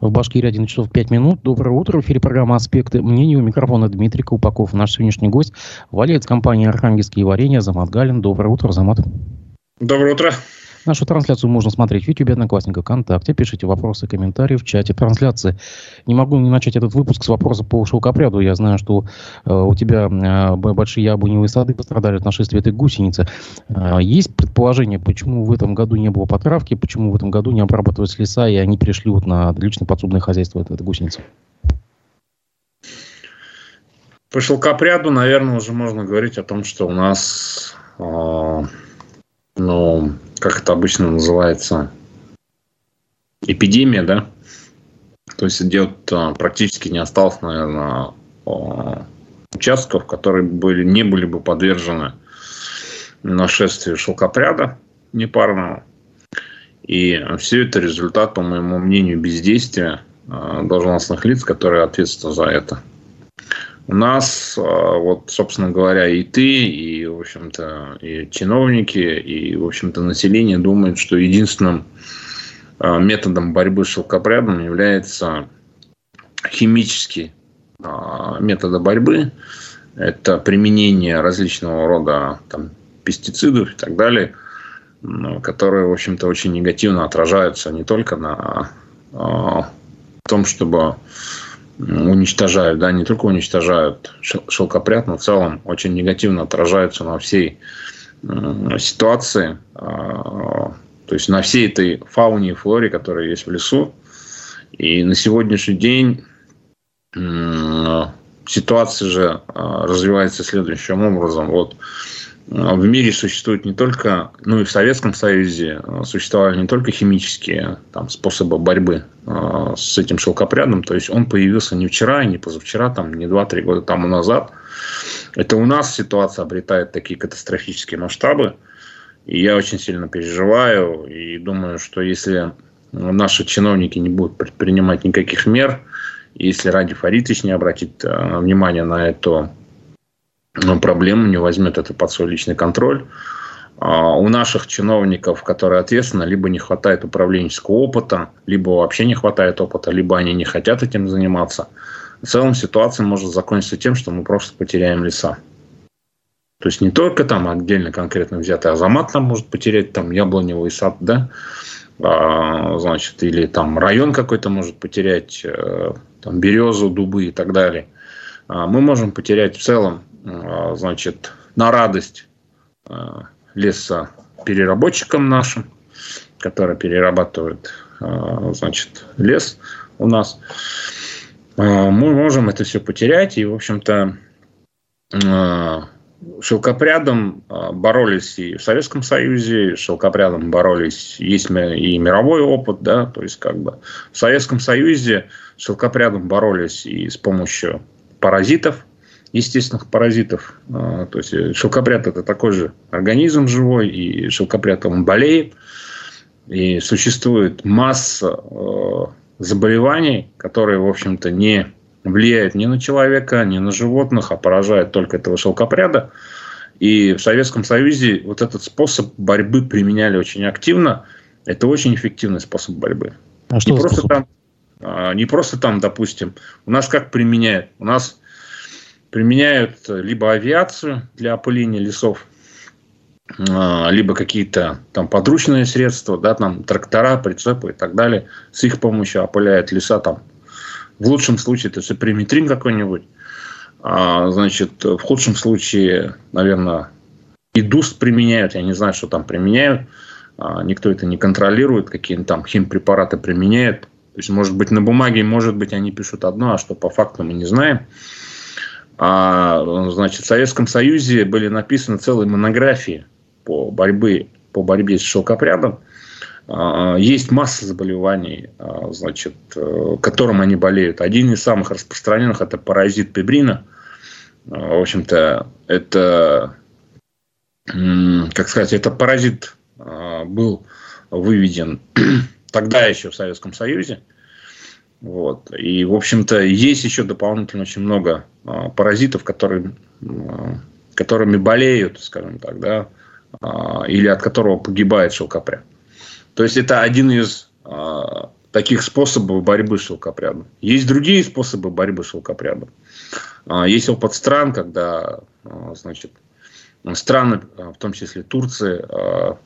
В Башкирии 1 часов 5 минут. Доброе утро. В эфире программа «Аспекты мнений». У микрофона Дмитрий Колпаков. Наш сегодняшний гость – владелец компании «Архангельские варенья» Замат Галин. Доброе утро, Замат. Доброе утро. Нашу трансляцию можно смотреть в YouTube, Одноклассниках, ВКонтакте. Пишите вопросы, комментарии в чате трансляции. Не могу не начать этот выпуск с вопроса по шелкопряду. Я знаю, что э, у тебя э, большие яблоневые сады пострадали от нашествия этой гусеницы. Э, есть предположение, почему в этом году не было потравки, почему в этом году не обрабатывались леса, и они перешли вот на личное подсобное хозяйство этой, этой гусеницы? По шелкопряду, наверное, уже можно говорить о том, что у нас э, ну, как это обычно называется, эпидемия, да? То есть идет а, практически не осталось, наверное, а, участков, которые были, не были бы подвержены нашествию шелкопряда непарного. И все это результат, по моему мнению, бездействия а, должностных лиц, которые ответственны за это. У нас, а, вот, собственно говоря, и ты, и, в общем-то, и чиновники, и, в общем-то, население думают, что единственным а, методом борьбы с шелкопрядом является химический а, метод борьбы. Это применение различного рода там, пестицидов и так далее, которые, в общем-то, очень негативно отражаются не только на том, чтобы уничтожают, да, не только уничтожают шелкопряд, но в целом очень негативно отражаются на всей ситуации, а, то есть на всей этой фауне и флоре, которая есть в лесу. И на сегодняшний день ситуация же а, развивается следующим образом. Вот в мире существует не только, ну и в Советском Союзе а, существовали не только химические там, способы борьбы э, с этим шелкопрядом, то есть он появился не вчера, не позавчера, там, не 2-3 года тому назад. Это у нас ситуация обретает такие катастрофические масштабы, и я очень сильно переживаю, и думаю, что если наши чиновники не будут предпринимать никаких мер, если Ради Фаритович не обратит э, внимание на эту проблему, не возьмет это под свой личный контроль. А у наших чиновников, которые ответственны, либо не хватает управленческого опыта, либо вообще не хватает опыта, либо они не хотят этим заниматься. В целом ситуация может закончиться тем, что мы просто потеряем леса. То есть не только там отдельно конкретно взятый Азамат там может потерять там яблоневый сад, да, а, значит, или там район какой-то может потерять э, там березу, дубы и так далее. А мы можем потерять в целом значит, на радость а, лесопереработчикам нашим, которые перерабатывают а, значит, лес у нас, мы можем это все потерять. И, в общем-то, шелкопрядом боролись и в Советском Союзе, шелкопрядом боролись, есть и мировой опыт, да, то есть как бы в Советском Союзе шелкопрядом боролись и с помощью паразитов, естественных паразитов. А, то есть э, шелкопряд это такой же организм живой, и шелкопряд он болеет. И существует масса э, заболеваний, которые, в общем-то, не влияют ни на человека, ни на животных, а поражают только этого шелкопряда. И в Советском Союзе вот этот способ борьбы применяли очень активно. Это очень эффективный способ борьбы. А что не, просто там, а, не просто там, допустим, у нас как применяют? У нас применяют либо авиацию для опыления лесов, а, либо какие-то там подручные средства, да, там трактора, прицепы и так далее. С их помощью опыляют леса там. В лучшем случае это сеприметрин какой-нибудь. А, значит, в худшем случае, наверное, и дуст применяют. Я не знаю, что там применяют. А, никто это не контролирует, какие там химпрепараты применяют. То есть, может быть, на бумаге, может быть, они пишут одно, а что по факту мы не знаем. А, значит, в Советском Союзе были написаны целые монографии по борьбе, по борьбе с шелкопрядом. А, есть масса заболеваний, а, значит, э, которым они болеют. Один из самых распространенных – это паразит пебрина. В общем-то, это, как сказать, этот паразит был выведен тогда еще в Советском Союзе. Вот. И, в общем-то, есть еще дополнительно очень много а, паразитов, которые, а, которыми болеют, скажем так, да, а, или от которого погибает шелкопряд. То есть это один из а, таких способов борьбы с шелкопрядом. Есть другие способы борьбы с шелкопрядом. А, есть опыт стран, когда а, значит, страны, в том числе Турция,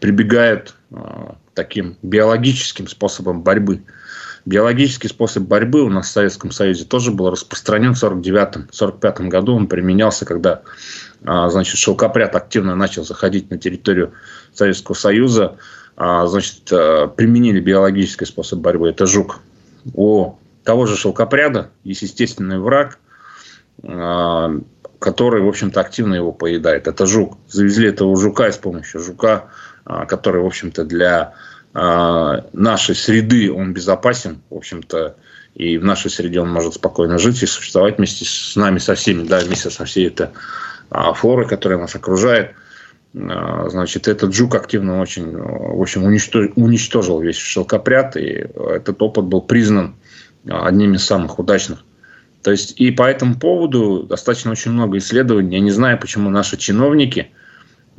прибегают к таким биологическим способам борьбы. Биологический способ борьбы у нас в Советском Союзе тоже был распространен в 1949-1945 году. Он применялся, когда значит, шелкопряд активно начал заходить на территорию Советского Союза. Значит, применили биологический способ борьбы. Это жук. У того же шелкопряда есть естественный враг, который, в общем-то, активно его поедает. Это жук. Завезли этого жука и с помощью жука а, который, в общем-то, для а, нашей среды он безопасен, в общем-то, и в нашей среде он может спокойно жить и существовать вместе с нами, со всеми, да, вместе со всей этой а, флорой, которая нас окружает. Значит, этот жук активно очень, в общем, уничтожил весь шелкопряд, и этот опыт был признан одним из самых удачных. То есть, и по этому поводу достаточно очень много исследований. Я не знаю, почему наши чиновники –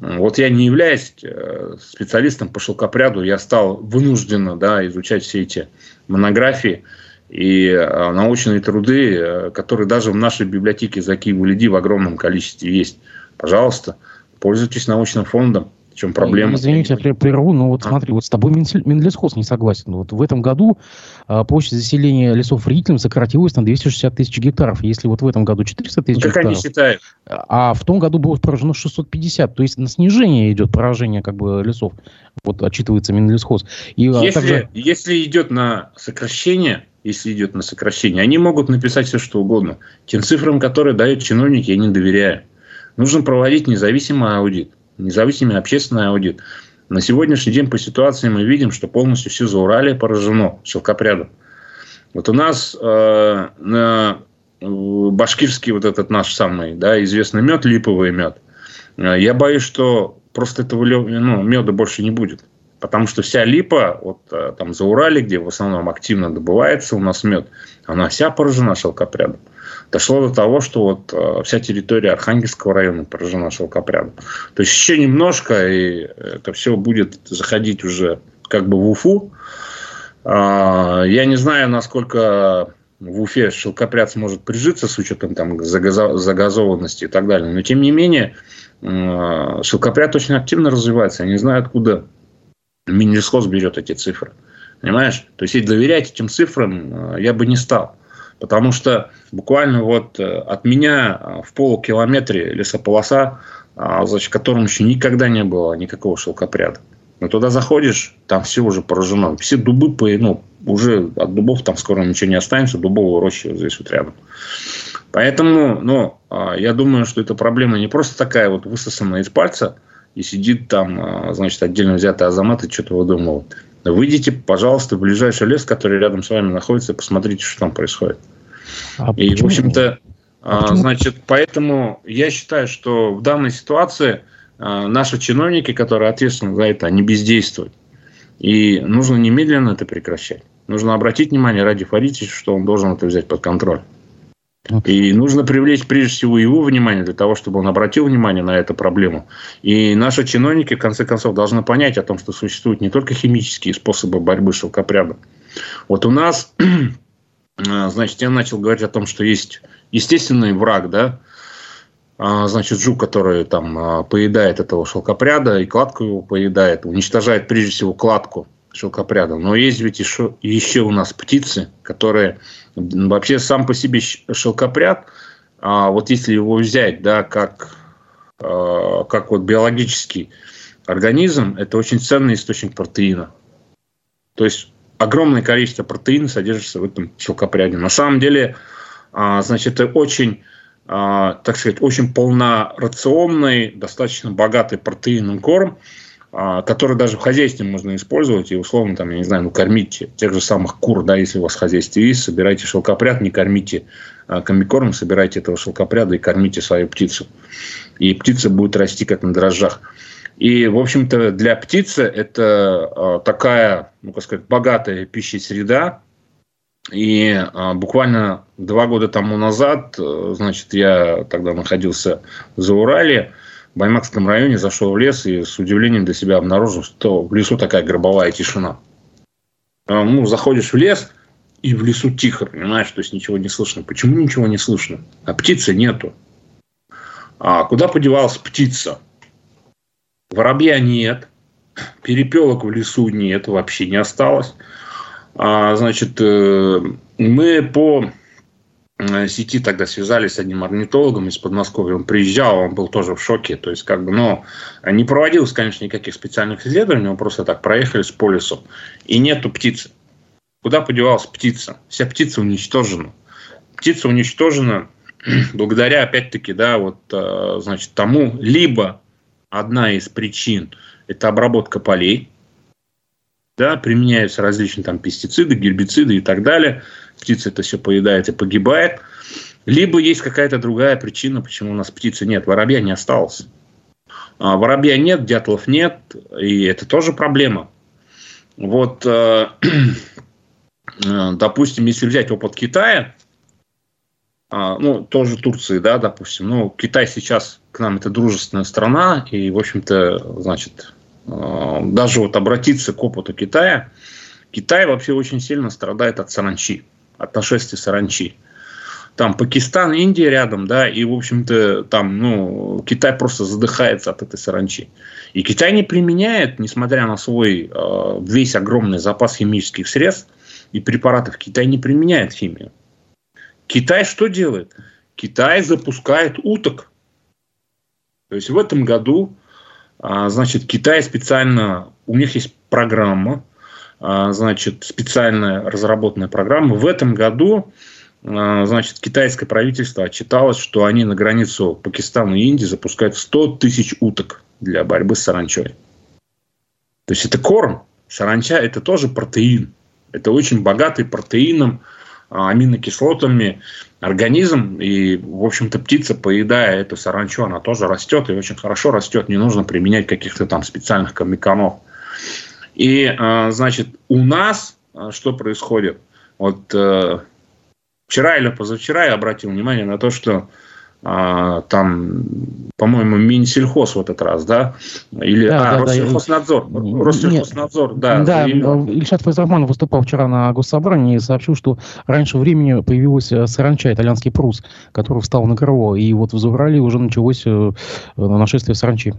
вот я не являюсь э, специалистом по шелкопряду, я стал вынужденно да, изучать все эти монографии и э, научные труды, э, которые даже в нашей библиотеке за Киев в огромном количестве есть. Пожалуйста, пользуйтесь научным фондом чем проблема? Извините, я прерву, но вот а? смотри, вот с тобой Минлесхоз не согласен. Вот в этом году а, площадь заселения лесов вредителем сократилась на 260 тысяч гектаров. Если вот в этом году 400 тысяч ну, как гектаров, они считают? а в том году было поражено 650. То есть на снижение идет поражение как бы лесов. Вот отчитывается Минлесхоз. И, а, если, также... если идет на сокращение, если идет на сокращение, они могут написать все, что угодно. Тем цифрам, которые дают чиновники, я не доверяю. Нужно проводить независимый аудит независимый общественный аудит. На сегодняшний день по ситуации мы видим, что полностью все Зауралье поражено шелкопрядом. Вот у нас э, на башкирский вот этот наш самый да, известный мед, липовый мед, э, я боюсь, что просто этого ну, меда больше не будет. Потому что вся липа, вот э, там за Урале, где в основном активно добывается у нас мед, она вся поражена шелкопрядом дошло до того, что вот э, вся территория Архангельского района поражена шелкопрядом. То есть еще немножко, и это все будет заходить уже как бы в Уфу. А, я не знаю, насколько в Уфе шелкопряд сможет прижиться с учетом там, загазованности и так далее. Но тем не менее, э, шелкопряд очень активно развивается. Я не знаю, откуда Минлесхоз берет эти цифры. Понимаешь? То есть, и доверять этим цифрам э, я бы не стал. Потому что буквально вот э, от меня э, в полукилометре лесополоса, а, значит, в котором еще никогда не было никакого шелкопряда. Но туда заходишь, там все уже поражено. Все дубы, ну, уже от дубов там скоро ничего не останется, дубовые рощи вот здесь вот рядом. Поэтому, ну, а, я думаю, что эта проблема не просто такая вот высосанная из пальца, и сидит там, а, значит, отдельно взятый Азамат и что-то выдумывает. Выйдите, пожалуйста, в ближайший лес, который рядом с вами находится, и посмотрите, что там происходит. А и, почему? в общем-то, а, а значит, поэтому я считаю, что в данной ситуации а, наши чиновники, которые ответственны за это, они бездействуют. И нужно немедленно это прекращать. Нужно обратить внимание ради Фаритича, что он должен это взять под контроль. И нужно привлечь прежде всего его внимание для того, чтобы он обратил внимание на эту проблему. И наши чиновники, в конце концов, должны понять о том, что существуют не только химические способы борьбы с шелкопрядом. Вот у нас, значит, я начал говорить о том, что есть естественный враг, да, а, значит, жук, который там а, поедает этого шелкопряда и кладку его поедает, уничтожает прежде всего кладку шелкопряда. Но есть ведь еще, еще у нас птицы, которые Вообще сам по себе шелкопряд, а вот если его взять, да, как, а, как вот биологический организм, это очень ценный источник протеина. То есть огромное количество протеина содержится в этом шелкопряде. На самом деле, а, значит, это очень, а, так сказать, очень полнорационный, достаточно богатый протеином корм, который даже в хозяйстве можно использовать и условно там, я не знаю, ну, кормить тех же самых кур, да, если у вас в хозяйстве есть, собирайте шелкопряд, не кормите а, комбикорм, собирайте этого шелкопряда и кормите свою птицу. И птица будет расти как на дрожжах. И, в общем-то, для птицы это а, такая, ну, как сказать, богатая пищесреда. И буквально два года тому назад, э, значит, я тогда находился в Заурале, в Баймакском районе зашел в лес и с удивлением для себя обнаружил, что в лесу такая гробовая тишина. э, ну, заходишь в лес, и в лесу тихо, понимаешь, то есть ничего не слышно. Почему ничего не слышно? А птицы нету. А куда подевалась птица? Воробья нет, перепелок в лесу нет, вообще не осталось. А, значит, э, мы по сети тогда связались с одним орнитологом из Подмосковья. Он приезжал, он был тоже в шоке. То есть, как бы, но не проводилось, конечно, никаких специальных исследований. Мы просто так проехались по лесу. И нету птицы. Куда подевалась птица? Вся птица уничтожена. Птица уничтожена благодаря, опять-таки, да, вот, э, значит, тому, либо одна из причин – это обработка полей, да, применяются различные там пестициды, гербициды и так далее. Птица это все поедает и погибает. Либо есть какая-то другая причина, почему у нас птицы нет. Воробья не осталось. А воробья нет, дятлов нет, и это тоже проблема. Вот, э, допустим, если взять опыт Китая, э, ну, тоже Турции, да, допустим, ну, Китай сейчас к нам это дружественная страна, и, в общем-то, значит, даже вот обратиться к опыту Китая, Китай вообще очень сильно страдает от саранчи, от нашествия саранчи. Там Пакистан, Индия рядом, да, и, в общем-то, там, ну, Китай просто задыхается от этой саранчи. И Китай не применяет, несмотря на свой э, весь огромный запас химических средств и препаратов, Китай не применяет химию. Китай что делает? Китай запускает уток. То есть в этом году значит, Китай специально, у них есть программа, а, значит, специальная разработанная программа. В этом году, а, значит, китайское правительство отчиталось, что они на границу Пакистана и Индии запускают 100 тысяч уток для борьбы с саранчой. То есть это корм. Саранча – это тоже протеин. Это очень богатый протеином а, аминокислотами организм. И, в общем-то, птица, поедая эту саранчу, она тоже растет и очень хорошо растет. Не нужно применять каких-то там специальных камиканов. И, а, значит, у нас а, что происходит? Вот э, вчера или позавчера я обратил внимание на то, что а, там, по-моему, Минсельхоз в этот раз, да? Или да, а, да, Россельхознадзор. Да, Россельхознадзор, да. Да, и... Ильшат Файзахманов выступал вчера на госсобрании и сообщил, что раньше времени появилась э, саранча, итальянский прус, который встал на крыло. И вот в Израиле уже началось э, нашествие саранчи.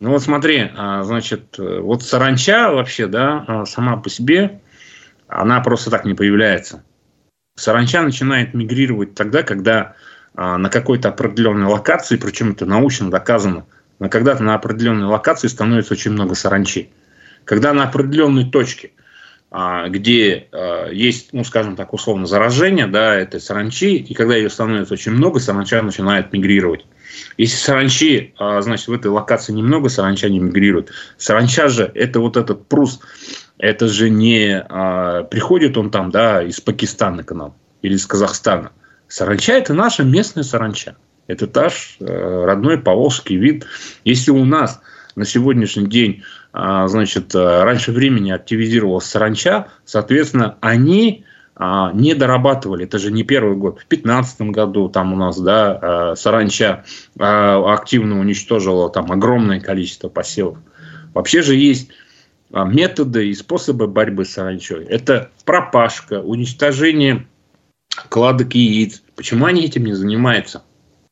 Ну вот смотри, а, значит, э, вот саранча вообще, да, а, сама по себе, она просто так не появляется. Саранча начинает мигрировать тогда, когда на какой-то определенной локации, причем это научно доказано, но когда-то на определенной локации становится очень много саранчи. Когда на определенной точке, а, где а, есть, ну, скажем так, условно, заражение, да, этой саранчи, и когда ее становится очень много, саранча начинает мигрировать. Если саранчи, значит, в этой локации немного, саранча не мигрирует. Саранча же, это вот этот прус, это же не приходит он там, да, из Пакистана к нам или из Казахстана. Саранча – это наша местная саранча. Это наш э, родной поволжский вид. Если у нас на сегодняшний день, а, значит, э, раньше времени активизировалась саранча, соответственно, они а, не дорабатывали. Это же не первый год. В 2015 году там у нас да, э, саранча а, активно уничтожила там огромное количество посевов. Вообще же есть методы и способы борьбы с саранчой. Это пропашка, уничтожение кладок яиц. Почему они этим не занимаются?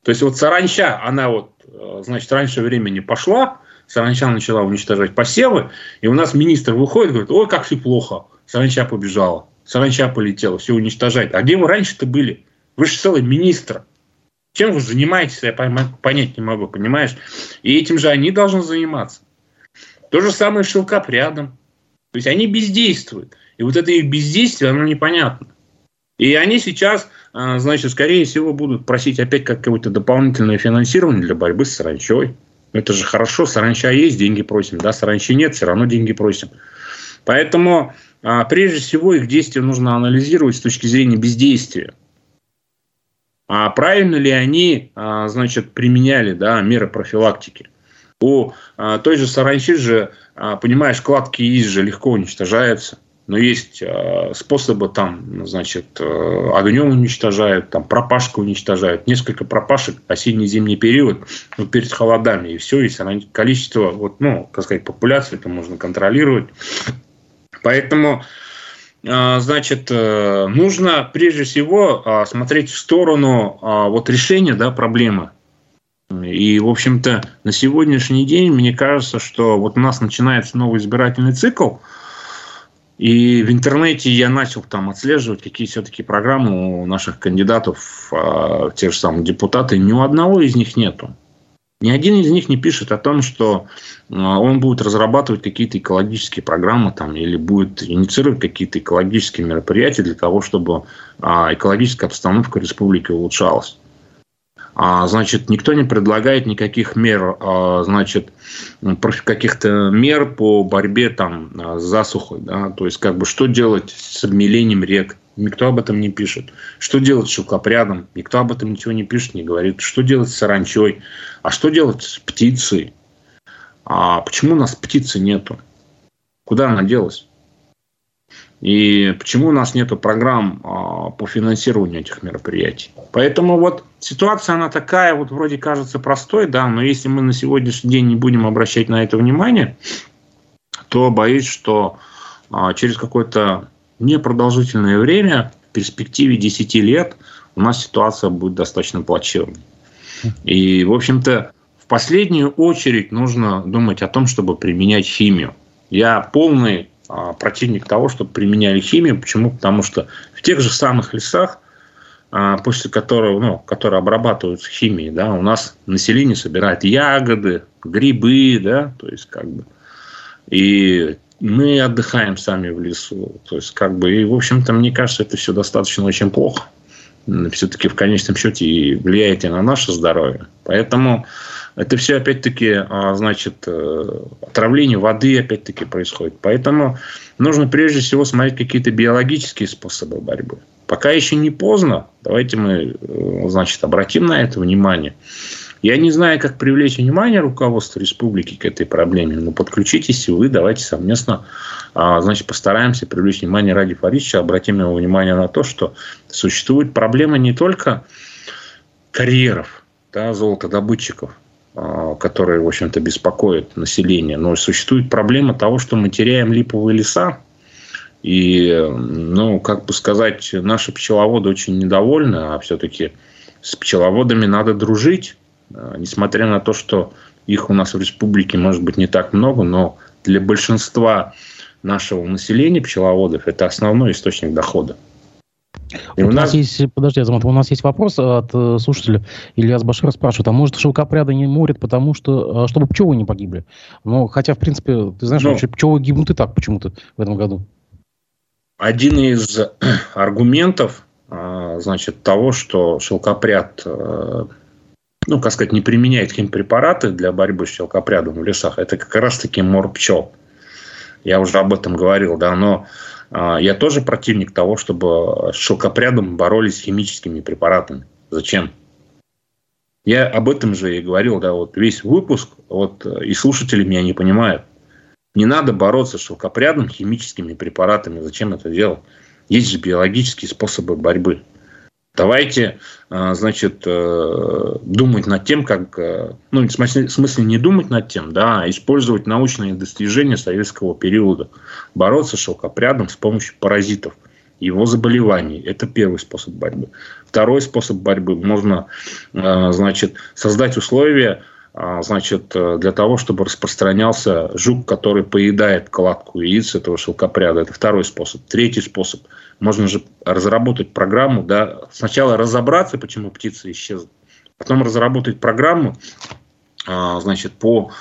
То есть вот саранча, она вот, э, значит, раньше времени пошла, саранча начала уничтожать посевы, и у нас министр выходит и говорит, ой, как все плохо, саранча побежала, саранча полетела, все уничтожать. А где вы раньше-то были? Вы же целый министр. Чем вы занимаетесь, я понять не могу, понимаешь? И этим же они должны заниматься. То же самое с шелкопрядом. То есть они бездействуют. И вот это их бездействие, оно непонятно. И они сейчас, а, значит, скорее всего, будут просить опять какое-то дополнительное финансирование для борьбы с саранчой. Это же хорошо, саранча есть, деньги просим. Да, саранчи нет, все равно деньги просим. Поэтому, а, прежде всего, их действия нужно анализировать с точки зрения бездействия. А правильно ли они, а, значит, применяли да, меры профилактики? У той же саранчи же, понимаешь, кладки яиц же легко уничтожаются но есть э, способы там, значит, э, огнем уничтожают, там пропашку уничтожают, несколько пропашек осенне-зимний период, ну, перед холодами, и все, и количество, вот, ну, как сказать, популяции это можно контролировать. Поэтому а, значит, э, нужно прежде всего а, смотреть в сторону а, вот решения да, проблемы. И, в общем-то, на сегодняшний день, мне кажется, что вот у нас начинается новый избирательный цикл, и в интернете я начал там отслеживать, какие все-таки программы у наших кандидатов, те же самые депутаты. Ни у одного из них нету. Ни один из них не пишет о том, что а, он будет разрабатывать какие-то экологические программы там, или будет инициировать какие-то экологические мероприятия для того, чтобы а, экологическая обстановка республики улучшалась. А, значит, никто не предлагает никаких мер, а, значит, каких-то мер по борьбе там, с засухой. Да? То есть, как бы, что делать с обмелением рек, Никто об этом не пишет. Что делать с шелкопрядом? Никто об этом ничего не пишет, не говорит. Что делать с саранчой? А что делать с птицей? А почему у нас птицы нету? Куда она делась? И почему у нас нету программ а, по финансированию этих мероприятий? Поэтому вот ситуация она такая, вот вроде кажется простой, да, но если мы на сегодняшний день не будем обращать на это внимание, то боюсь, что а, через какое-то непродолжительное время, в перспективе 10 лет, у нас ситуация будет достаточно плачевной. И, в общем-то, в последнюю очередь нужно думать о том, чтобы применять химию. Я полный противник того, чтобы применяли химию. Почему? Потому что в тех же самых лесах, а, после которого, ну, которые обрабатываются химией, да, у нас население собирает ягоды, грибы, да, то есть как бы и мы отдыхаем сами в лесу. То есть, как бы, и, в общем-то, мне кажется, это все достаточно очень плохо. Все-таки в конечном счете и влияет и на наше здоровье. Поэтому это все, опять-таки, а, значит, э, отравление воды, опять-таки, происходит. Поэтому нужно прежде всего смотреть какие-то биологические способы борьбы. Пока еще не поздно, давайте мы, э, значит, обратим на это внимание. Я не знаю, как привлечь внимание руководства республики к этой проблеме, но подключитесь и вы, давайте совместно а, значит, постараемся привлечь внимание Ради Фаридовича, обратим его внимание на то, что существует проблема не только карьеров, да, золотодобытчиков, которые, в общем-то, беспокоят население, но существует проблема того, что мы теряем липовые леса, и, ну, как бы сказать, наши пчеловоды очень недовольны, а все-таки с пчеловодами надо дружить. Э, несмотря на то, что их у нас в республике может быть не так много, но для большинства нашего населения пчеловодов это основной источник дохода. И вот у нас... есть, подожди, Азамат, у нас есть вопрос от э, слушателя. Ильяс Башир спрашивает, а может шелкопряды не морят, потому что, а, чтобы пчелы не погибли? Ну, хотя, в принципе, ты знаешь, ну, вообще пчелы гибнут и так почему-то в этом году. Один из аргументов, а, значит, того, что шелкопряд э, ну, как сказать, не применяет химпрепараты для борьбы с щелкопрядом в лесах, это как раз-таки мор пчел. Я уже об этом говорил, да, но я тоже противник того, чтобы с шелкопрядом боролись химическими препаратами. Зачем? Я об этом же и говорил, да, вот весь выпуск, вот и слушатели меня не понимают. Не надо бороться с шелкопрядом химическими препаратами. Зачем это делать? Есть же биологические способы борьбы. Давайте, а, значит, э, думать над тем, как, э, ну, в смысле, не думать над тем, да, а использовать научные достижения советского периода, бороться с шелкопрядом с помощью паразитов, его заболеваний. Это первый способ борьбы. Второй способ борьбы можно, э, значит, создать условия, значит, для того, чтобы распространялся жук, который поедает кладку яиц этого шелкопряда. Это второй способ. Третий способ – можно же разработать программу, да, сначала разобраться, почему птицы исчезли, потом разработать программу, а, значит, по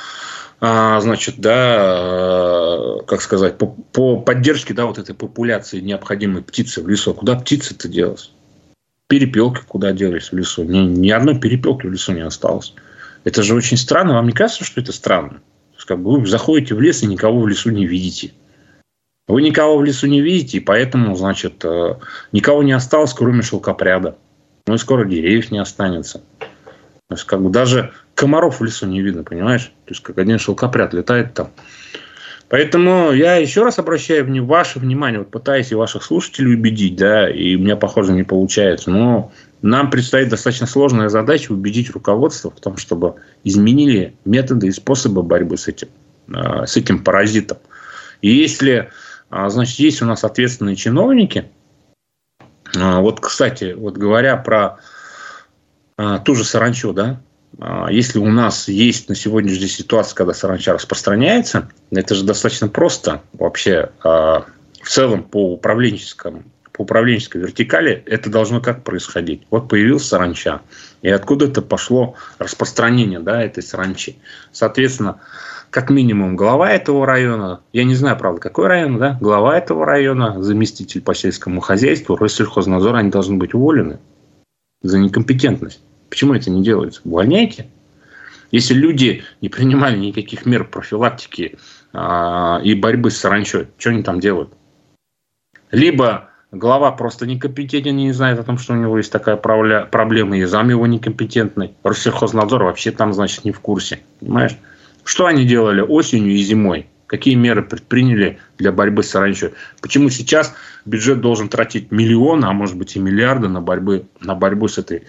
а, значит, да, как сказать, по, по поддержке, да, вот этой популяции необходимой птицы в лесу. Куда птицы-то делась? Перепелки куда делись в лесу? Ни, ни одной перепелки в лесу не осталось. Это же очень странно. Вам не кажется, что это странно? Как бы вы заходите в лес и никого в лесу не видите. Вы никого в лесу не видите, и поэтому, значит, э, никого не осталось, кроме шелкопряда. Ну и скоро деревьев не останется. То есть, как бы даже комаров в лесу не видно, понимаешь? То есть, как один шелкопряд летает там. Поэтому я еще раз обращаю ваше внимание, вот пытаюсь и ваших слушателей убедить, да, и у меня, похоже, не получается, но нам предстоит достаточно сложная задача убедить руководство в том, чтобы изменили методы и способы борьбы с этим, э, с этим паразитом. И если а, значит, есть у нас ответственные чиновники. А, вот, кстати, вот говоря про а, ту же саранчу, да, если у нас есть на сегодняшней ситуация, когда саранча распространяется, это же достаточно просто вообще в целом по управленческому по управленческой вертикали это должно как происходить? Вот появился саранча, и откуда это пошло распространение да, этой саранчи. Соответственно, как минимум глава этого района, я не знаю, правда, какой район, да, глава этого района, заместитель по сельскому хозяйству, Россельхознадзор, они должны быть уволены за некомпетентность. Почему это не делается? Увольняйте. Если люди не принимали никаких мер профилактики а, и борьбы с саранчой, что они там делают? Либо глава просто некомпетентен, не знает о том, что у него есть такая проблема, и зам его некомпетентный. Россельхознадзор вообще там, значит, не в курсе. Понимаешь? Что они делали осенью и зимой? Какие меры предприняли для борьбы с саранчой? Почему сейчас бюджет должен тратить миллионы, а может быть и миллиарды на, борьбы, на борьбу с, этой,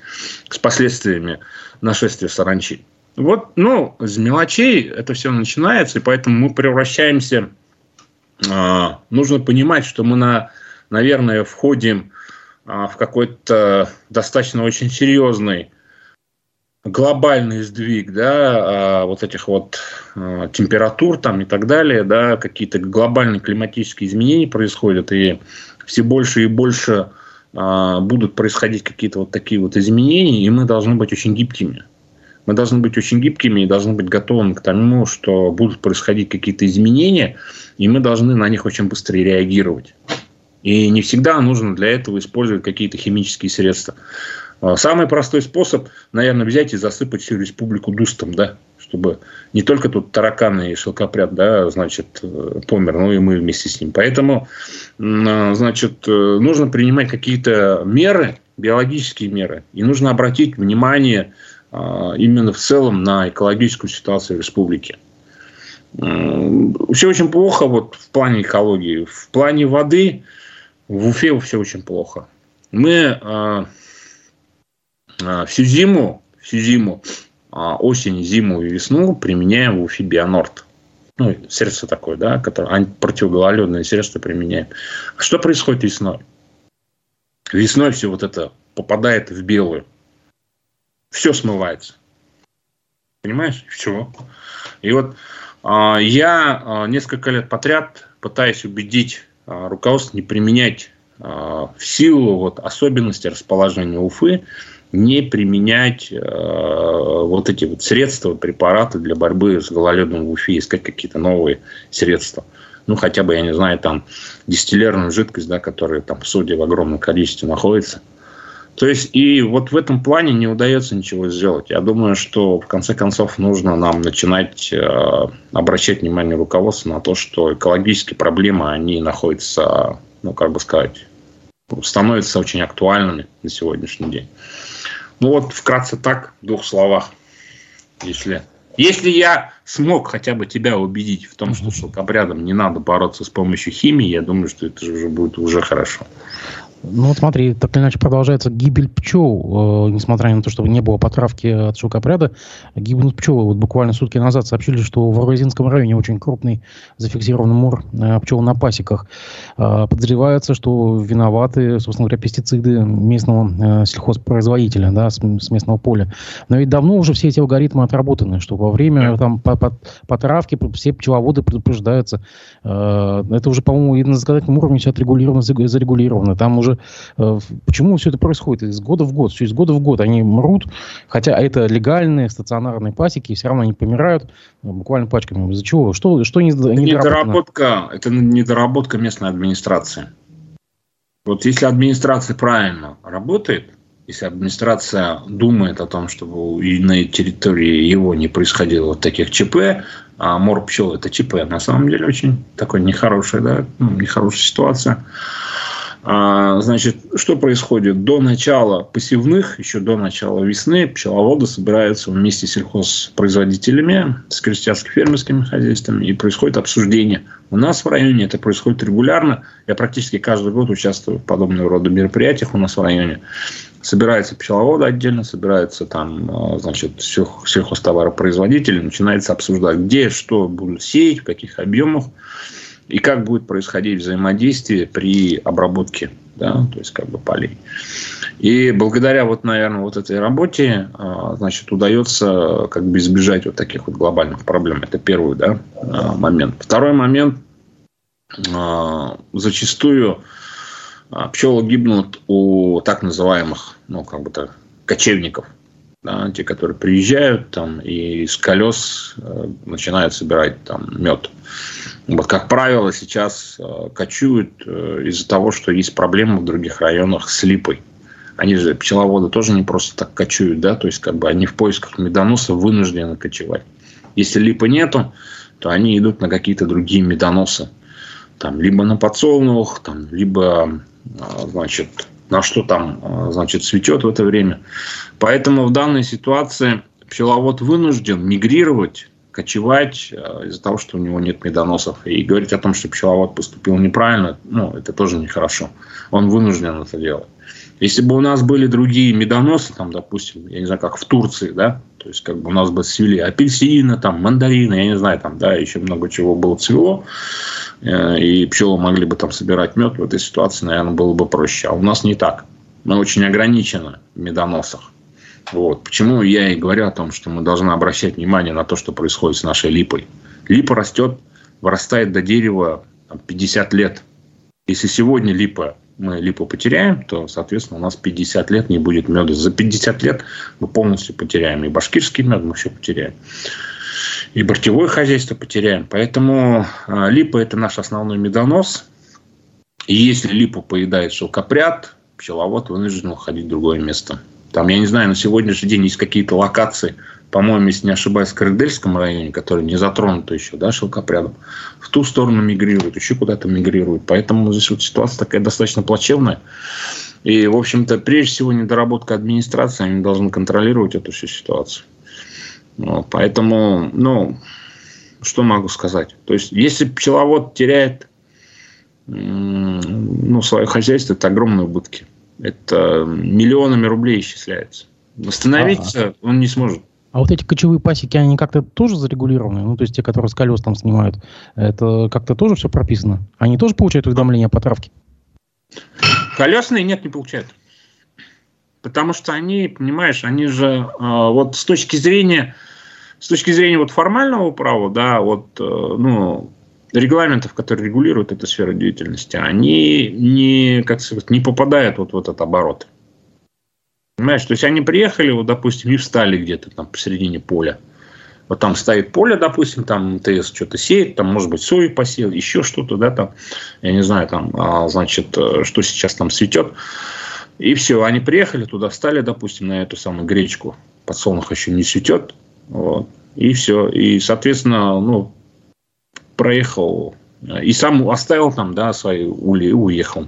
с последствиями нашествия саранчи? Вот, ну, с мелочей это все начинается, и поэтому мы превращаемся... Э, нужно понимать, что мы, на, наверное, входим э, в какой-то достаточно очень серьезный глобальный сдвиг, да, а, вот этих вот а, температур там и так далее, да, какие-то глобальные климатические изменения происходят, и все больше и больше а, будут происходить какие-то вот такие вот изменения, и мы должны быть очень гибкими. Мы должны быть очень гибкими и должны быть готовыми к тому, что будут происходить какие-то изменения, и мы должны на них очень быстро реагировать. И не всегда нужно для этого использовать какие-то химические средства. А, самый простой способ, наверное, взять и засыпать всю республику дустом, да, чтобы не только тут тараканы и шелкопряд, да, значит, э, помер, но и мы вместе с ним. Поэтому, а, значит, э, нужно принимать какие-то меры, биологические меры, и нужно обратить внимание а, именно в целом на экологическую ситуацию в республике. Все очень плохо вот в плане экологии. В плане воды в Уфе все очень плохо. Мы всю зиму, всю зиму, а, осень, зиму и весну применяем в Бионорд. Ну, средство такое, да, которое противогололедное средство применяем. А что происходит весной? Весной все вот это попадает в белую. Все смывается. Понимаешь? Все. И вот а, я несколько лет подряд пытаюсь убедить руководство не применять в силу вот особенностей расположения Уфы не применять э, вот эти вот средства, препараты для борьбы с гололедом в Уфе, искать какие-то новые средства. Ну, хотя бы, я не знаю, там, дистиллярную жидкость, да, которая там в соде в огромном количестве находится. То есть, и вот в этом плане не удается ничего сделать. Я думаю, что в конце концов нужно нам начинать э, обращать внимание руководства на то, что экологические проблемы, они находятся, ну, как бы сказать, становятся очень актуальными на сегодняшний день. Ну вот вкратце так, в двух словах. Если, если я смог хотя бы тебя убедить в том, что шелкопрядом не надо бороться с помощью химии, я думаю, что это уже будет уже хорошо. Ну вот смотри, так или иначе продолжается гибель пчел, э, несмотря на то, что не было потравки от шелкопряда, гибнут пчелы. Вот буквально сутки назад сообщили, что в Арвазинском районе очень крупный зафиксирован мор э, пчел на пасеках. Э, подозревается, что виноваты, собственно говоря, пестициды местного э, сельхозпроизводителя, да, с, с местного поля. Но ведь давно уже все эти алгоритмы отработаны, что во время там, по, по, потравки все пчеловоды предупреждаются. Э, это уже, по-моему, и на законодательном уровне все отрегулировано, зарегулировано. Там уже уже... Э, почему все это происходит? Из года в год. Все из года в год они мрут, хотя это легальные стационарные пасеки, и все равно они помирают ну, буквально пачками. Из-за чего? Что, что не, это недоработка, это недоработка местной администрации. Вот если администрация правильно работает, если администрация думает о том, чтобы и на территории его не происходило вот таких ЧП, а мор пчел это ЧП, на самом деле очень такой нехорошая, да, ну, нехорошая ситуация. А, значит, что происходит? До начала посевных, еще до начала весны, пчеловоды собираются вместе с сельхозпроизводителями, с крестьянско-фермерскими хозяйствами, и происходит обсуждение. У нас в районе это происходит регулярно. Я практически каждый год участвую в подобного рода мероприятиях у нас в районе. Собираются пчеловоды отдельно, собираются там, а, значит, сельхозтоваропроизводители, начинается обсуждать, где, что будут сеять, в каких объемах. И как будет происходить взаимодействие при обработке, да, то есть как бы полей. И благодаря вот, наверное, вот этой работе, а, значит, удается как бы избежать вот таких вот глобальных проблем. Это первый, да, а, момент. Второй момент. А, зачастую пчелы гибнут у так называемых, ну, как бы так, кочевников – да, те, которые приезжают там и с колес э, начинают собирать там мед. Вот, как правило, сейчас э, кочуют э, из-за того, что есть проблемы в других районах с липой. Они же, пчеловоды, тоже не просто так кочуют, да, то есть, как бы они в поисках медоноса вынуждены кочевать. Если липы нету, то они идут на какие-то другие медоносы. Там, либо на подсолнух, там, либо, значит, на что там, значит, цветет в это время. Поэтому в данной ситуации пчеловод вынужден мигрировать, кочевать э, из-за того, что у него нет медоносов. И говорить о том, что пчеловод поступил неправильно, ну, это тоже нехорошо. Он вынужден это делать. Если бы у нас были другие медоносы, там, допустим, я не знаю, как в Турции, да, то есть как бы у нас бы свели апельсины, там, мандарины, я не знаю, там, да, еще много чего было цвело, э, и пчелы могли бы там собирать мед, в этой ситуации, наверное, было бы проще. А у нас не так. Мы очень ограничены в медоносах. Вот. Почему я и говорю о том, что мы должны обращать внимание на то, что происходит с нашей липой. Липа растет, вырастает до дерева 50 лет. Если сегодня липа, мы липу потеряем, то, соответственно, у нас 50 лет не будет меда. За 50 лет мы полностью потеряем. И башкирский мед мы все потеряем. И бортевое хозяйство потеряем. Поэтому а, липа – это наш основной медонос. И если липу поедает шелкопряд, пчеловод вынужден уходить в другое место. Там, я не знаю, на сегодняшний день есть какие-то локации, по-моему, если не ошибаюсь, в Карагдельском районе, которые не затронуты еще, да, шелкопрядом, в ту сторону мигрируют, еще куда-то мигрируют. Поэтому здесь вот ситуация такая достаточно плачевная. И, в общем-то, прежде всего, недоработка администрации, они должны контролировать эту всю ситуацию. Вот, поэтому, ну, что могу сказать? То есть, если пчеловод теряет ну, свое хозяйство, это огромные убытки. Это миллионами рублей исчисляется. Восстановиться ага. он не сможет. А вот эти кочевые пасеки, они как-то тоже зарегулированы? Ну, то есть те, которые с колес там снимают, это как-то тоже все прописано? Они тоже получают уведомления по травке? Колесные нет, не получают. Потому что они, понимаешь, они же а, вот с точки зрения, с точки зрения вот формального права, да, вот, э, ну, регламентов, которые регулируют эту сферу деятельности, они не, как сказать, не попадают вот в этот оборот. Понимаешь, то есть они приехали, вот, допустим, и встали где-то там посередине поля. Вот там стоит поле, допустим, там МТС что-то сеет, там, может быть, сою посеял, еще что-то, да, там, я не знаю, там, а, значит, э, что сейчас там цветет. И все, они приехали туда, встали, допустим, на эту самую гречку. Подсолнух еще не цветет. Вот, и все. И, соответственно, ну, проехал и сам оставил там, да, свои ули уехал.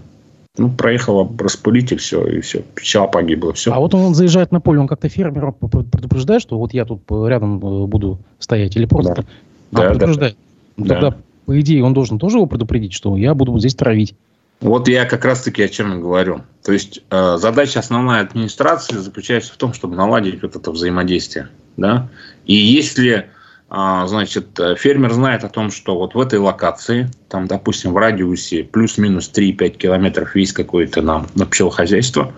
Ну, проехал распылитель, все, и все, пчела погибла, все. А вот он заезжает на поле, он как-то фермера предупреждает, что вот я тут рядом э, буду стоять, или просто да. А, да, предупреждает. Да. Тогда, да. по идее, он должен тоже его предупредить, что я буду здесь травить. Вот я как раз-таки о чем и говорю. То есть э, задача основная администрации заключается в том, чтобы наладить вот это взаимодействие. Да? И если значит, э, фермер знает о том, что вот в этой локации, там, допустим, в радиусе плюс-минус 3-5 километров есть какое-то нам на пчелохозяйство,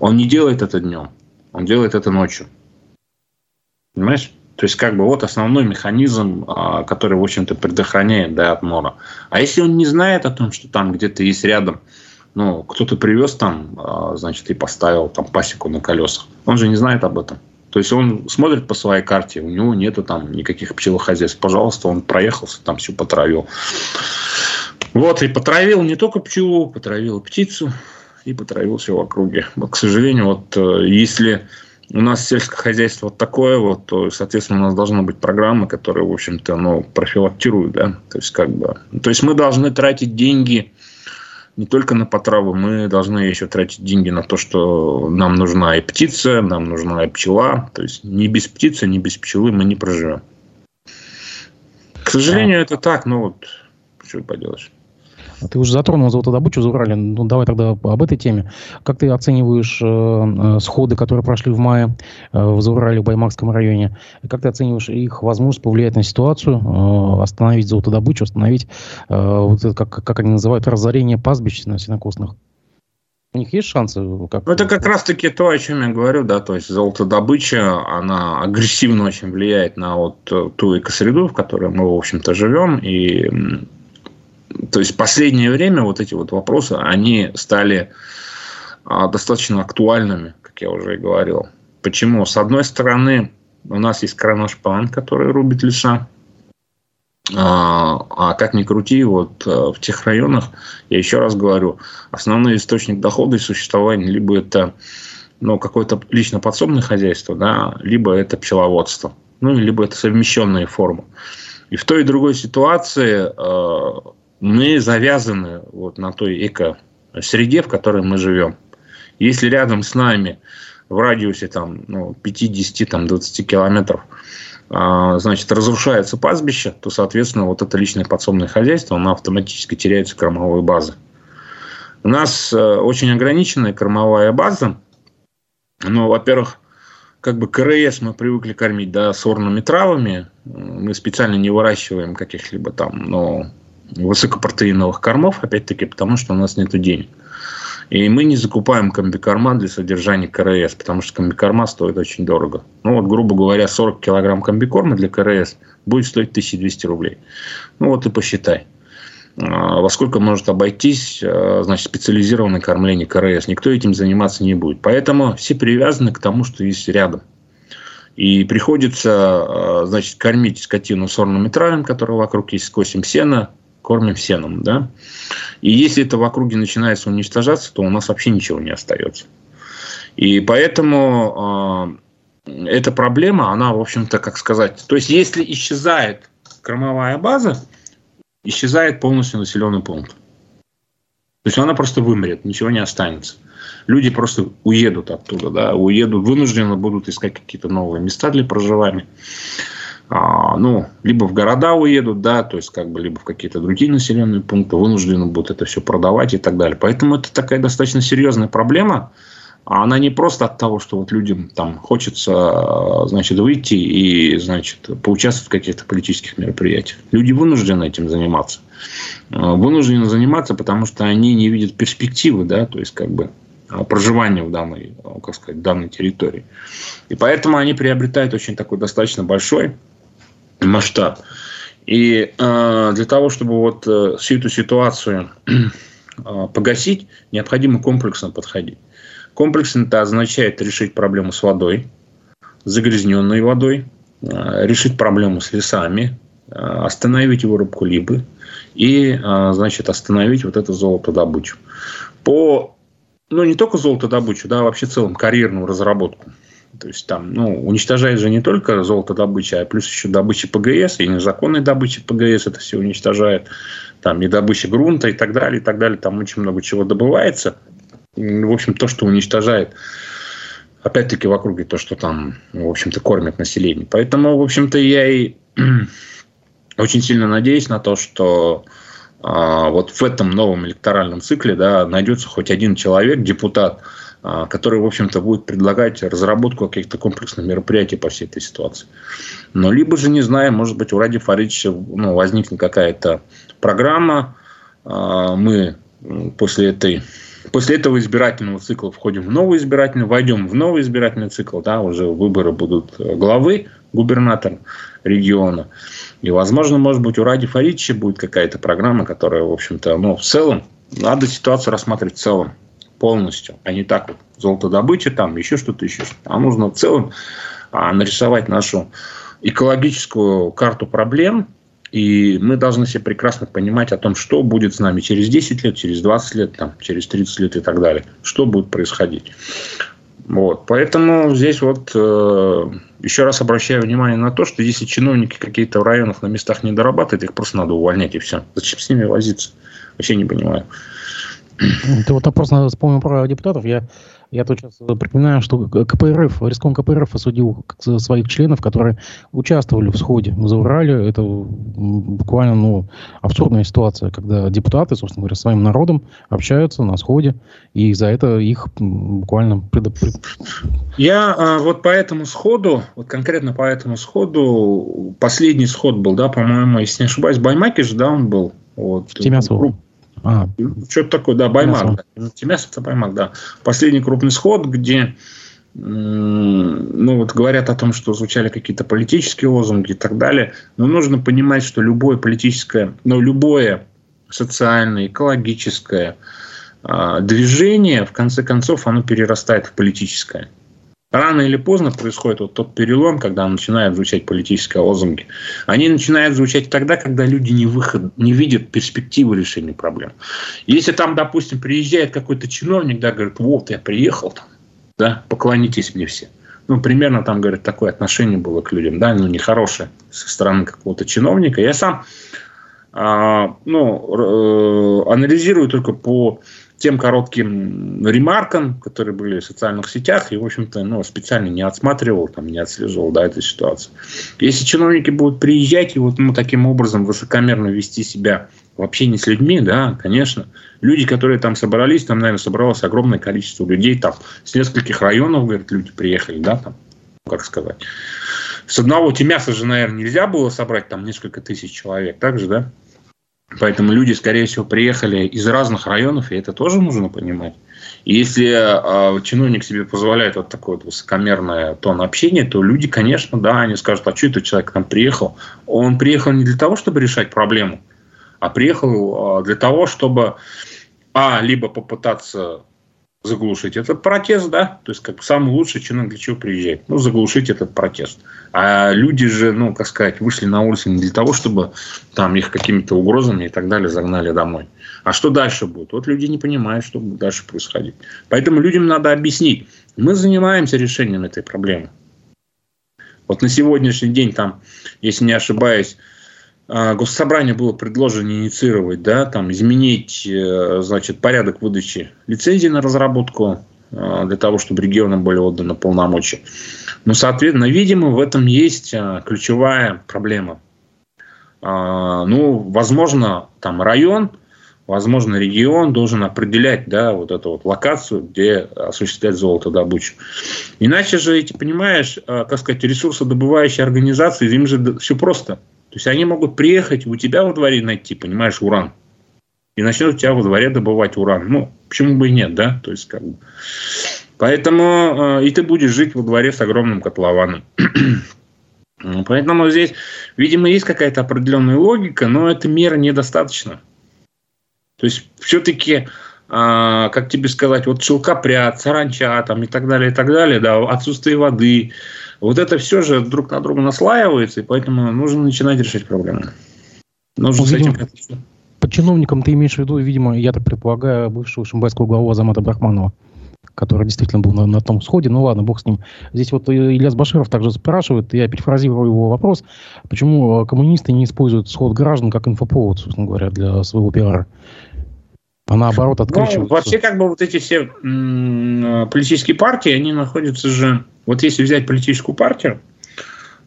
он не делает это днем, он делает это ночью. Понимаешь? То есть, как бы вот основной механизм, а, который, в общем-то, предохраняет да, от мора. А если он не знает о том, что там где-то есть рядом, ну, кто-то привез там, а, значит, и поставил там пасеку на колесах, он же не знает об этом. То есть он смотрит по своей карте, у него нету там никаких пчелохозяйств. Пожалуйста, он проехался, там все потравил. Вот, и потравил не только пчелу, потравил птицу и потравил все в округе. Вот, к сожалению, вот э, если у нас сельское хозяйство вот такое, вот, то, соответственно, у нас должна быть программа, которая, в общем-то, ну, профилактирует, да, то есть, как бы, то есть мы должны тратить деньги не только на потравы, мы должны еще тратить деньги на то, что нам нужна и птица, нам нужна и пчела. То есть не без птицы, не без пчелы мы не проживем. К сожалению, это так, но вот что поделаешь. Ты уже затронул золотодобычу Урале. Ну, давай тогда об этой теме. Как ты оцениваешь э, э, сходы, которые прошли в мае э, в Заурале, в Баймакском районе? Как ты оцениваешь их возможность повлиять на ситуацию, э, остановить золотодобычу, остановить, э, вот это, как, как они называют, разорение пастбищ на сенокосных? У них есть шансы? Как... Ну, это как раз-таки то, о чем я говорю, да, то есть золотодобыча, она агрессивно очень влияет на вот ту экосреду, в которой мы, в общем-то, живем, и то есть в последнее время вот эти вот вопросы, они стали а, достаточно актуальными, как я уже и говорил. Почему? С одной стороны, у нас есть Кроношпан, который рубит леса. А, а как ни крути, вот а, в тех районах, я еще раз говорю, основной источник дохода и существования либо это ну, какое-то лично подсобное хозяйство, да, либо это пчеловодство, ну, либо это совмещенные формы. И в той и другой ситуации мы завязаны вот на той эко-среде, в которой мы живем. Если рядом с нами в радиусе там, ну, 50-20 километров а, значит, разрушается пастбище, то, соответственно, вот это личное подсобное хозяйство, оно автоматически теряется кормовой базы. У нас э, очень ограниченная кормовая база. Ну, во-первых, как бы КРС мы привыкли кормить да, сорными травами. Мы специально не выращиваем каких-либо там, ну, высокопротеиновых кормов, опять-таки, потому что у нас нет денег. И мы не закупаем комбикорма для содержания КРС, потому что комбикорма стоит очень дорого. Ну вот, грубо говоря, 40 килограмм комбикорма для КРС будет стоить 1200 рублей. Ну вот и посчитай. А, во сколько может обойтись а, значит, специализированное кормление КРС. Никто этим заниматься не будет. Поэтому все привязаны к тому, что есть рядом. И приходится а, значит, кормить скотину сорными травами, которые вокруг есть, скосим сена, кормим сеном, да. И если это в округе начинается уничтожаться, то у нас вообще ничего не остается. И поэтому э, эта проблема, она, в общем-то, как сказать, то есть если исчезает кормовая база, исчезает полностью населенный пункт. То есть она просто вымрет, ничего не останется. Люди просто уедут оттуда, да, уедут, вынуждены будут искать какие-то новые места для проживания. А, ну, либо в города уедут, да, то есть как бы либо в какие-то другие населенные пункты, вынуждены будут это все продавать и так далее. Поэтому это такая достаточно серьезная проблема. А она не просто от того, что вот людям там хочется, значит, выйти и, значит, поучаствовать в каких-то политических мероприятиях. Люди вынуждены этим заниматься. А, вынуждены заниматься, потому что они не видят перспективы, да, то есть как бы проживания в данной, как сказать, данной территории. И поэтому они приобретают очень такой достаточно большой масштаб. И э, для того, чтобы вот э, всю эту ситуацию э, погасить, необходимо комплексно подходить. Комплексно это означает решить проблему с водой, загрязненной водой, э, решить проблему с лесами, э, остановить вырубку либо и, э, значит, остановить вот эту золотодобычу. По, ну, не только золотодобычу, да, вообще целом карьерную разработку. То есть там, ну, уничтожает же не только золотодобыча, а плюс еще добыча ПГС и незаконной добыча ПГС это все уничтожает. Там и добыча грунта и так далее, и так далее. Там очень много чего добывается. В общем, то, что уничтожает опять-таки в округе то, что там, в общем-то, кормят население. Поэтому, в общем-то, я и очень сильно надеюсь на то, что а, вот в этом новом электоральном цикле да, найдется хоть один человек, депутат, который, в общем-то, будет предлагать разработку каких-то комплексных мероприятий по всей этой ситуации. Но либо же, не знаю, может быть, у Ради Фаридовича ну, возникнет какая-то программа, а, мы после этой После этого избирательного цикла входим в новый избирательный, войдем в новый избирательный цикл, да, уже выборы будут главы, губернатора региона. И, возможно, может быть, у Ради Фаридовича будет какая-то программа, которая, в общем-то, ну, в целом, надо ситуацию рассматривать в целом полностью, а не так вот золотодобыча, там еще что-то, еще что-то. А нужно в целом а, нарисовать нашу экологическую карту проблем, и мы должны себе прекрасно понимать о том, что будет с нами через 10 лет, через 20 лет, там, через 30 лет и так далее. Что будет происходить. Вот. Поэтому здесь вот э, еще раз обращаю внимание на то, что если чиновники какие-то в районах на местах не дорабатывают, их просто надо увольнять и все. Зачем с ними возиться? Вообще не понимаю. Ты вот просто вспомнил про депутатов. Я я тут сейчас припоминаю, что КПРФ, Риском КПРФ осудил своих членов, которые участвовали в сходе в Заурале. Это буквально ну, абсурдная ситуация, когда депутаты, собственно говоря, своим народом общаются на сходе, и за это их буквально предо... Я а, вот по этому сходу, вот конкретно по этому сходу, последний сход был, да, по-моему, если не ошибаюсь, Баймаки же, да, он был. Вот, Тимясов. А. Что-то такое, да, Баймак. Да. Тимяс это Баймак, да. Последний крупный сход, где ну, вот говорят о том, что звучали какие-то политические лозунги и так далее. Но нужно понимать, что любое политическое, ну, любое социальное, экологическое э, движение, в конце концов, оно перерастает в политическое. Рано или поздно происходит вот тот перелом, когда начинают звучать политические лозунги. Они начинают звучать тогда, когда люди не, выход, не видят перспективы решения проблем. Если там, допустим, приезжает какой-то чиновник, да, говорит, вот я приехал, там, да, поклонитесь мне все. Ну, примерно там, говорят, такое отношение было к людям, да, ну, нехорошее со стороны какого-то чиновника. Я сам, а, ну, э, анализирую только по тем коротким ремаркам, которые были в социальных сетях, и, в общем-то, ну, специально не отсматривал, там, не отслеживал да, эту ситуацию. Если чиновники будут приезжать и вот ну, таким образом высокомерно вести себя в общении с людьми, да, конечно. Люди, которые там собрались, там, наверное, собралось огромное количество людей, там, с нескольких районов, говорят, люди приехали, да, там, как сказать. С одного Тимяса же, наверное, нельзя было собрать там несколько тысяч человек, так же, да? Поэтому люди, скорее всего, приехали из разных районов, и это тоже нужно понимать. И если э, чиновник себе позволяет вот такое вот высокомерное тон общения, то люди, конечно, да, они скажут, а что этот человек к нам приехал? Он приехал не для того, чтобы решать проблему, а приехал э, для того, чтобы, а, либо попытаться заглушить этот протест, да, то есть как самый лучший чиновник для чего приезжает? Ну, заглушить этот протест. А люди же, ну, как сказать, вышли на улицу не для того, чтобы там их какими-то угрозами и так далее загнали домой. А что дальше будет? Вот люди не понимают, что будет дальше происходить. Поэтому людям надо объяснить. Мы занимаемся решением этой проблемы. Вот на сегодняшний день там, если не ошибаюсь, Госсобранию было предложено инициировать, да, там, изменить, э, значит, порядок выдачи лицензий на разработку а, для того, чтобы регионам были отданы полномочия. Но, соответственно, видимо, в этом есть а, ключевая проблема. Ну, возможно, там район, возможно, регион должен определять, да, вот эту вот локацию, где осуществлять золотодобычу. Иначе же, ты понимаешь, как сказать, ресурсодобывающие организации, им же все просто – то есть они могут приехать у тебя во дворе найти, понимаешь, уран. И начнут у тебя во дворе добывать уран. Ну, почему бы и нет, да? То есть, как бы. Поэтому э, и ты будешь жить во дворе с огромным котлованом. Поэтому здесь, видимо, есть какая-то определенная логика, но эта мера недостаточно. То есть, все-таки, а, как тебе сказать, вот шелкопряд, саранча там, и так далее, и так далее, да, отсутствие воды, вот это все же друг на друга наслаивается, и поэтому нужно начинать решать проблемы. Нужно ну, с этим Под чиновником ты имеешь в виду, видимо, я так предполагаю, бывшего шимбайского главу Азамата Брахманова, который действительно был на, на том сходе. Ну ладно, бог с ним. Здесь вот Ильяс Баширов также спрашивает, я перефразирую его вопрос, почему коммунисты не используют сход граждан как инфоповод, собственно говоря, для своего пиара? А наоборот ну, откручиваются. Ну, вообще, как бы вот эти все м- политические партии, они находятся же вот если взять политическую партию,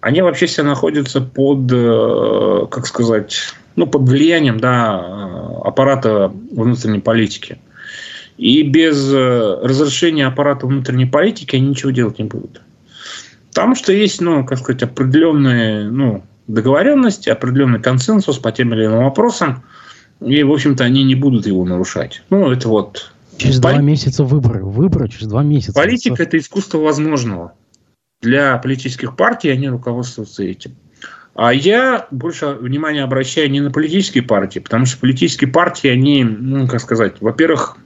они вообще все находятся под, э, как сказать, ну, под влиянием да, э, аппарата внутренней политики. И без э, разрешения аппарата внутренней политики они ничего делать не будут. Потому что есть, ну, как сказать, определенные ну, договоренности, определенный консенсус по тем или иным вопросам, и, в общем-то, они не будут его нарушать. Ну, это вот Через Пол... два месяца выборы. Выборы через два месяца. Политика – это искусство возможного. Для политических партий они руководствуются этим. А я больше внимания обращаю не на политические партии, потому что политические партии, они, ну, как сказать, во-первых,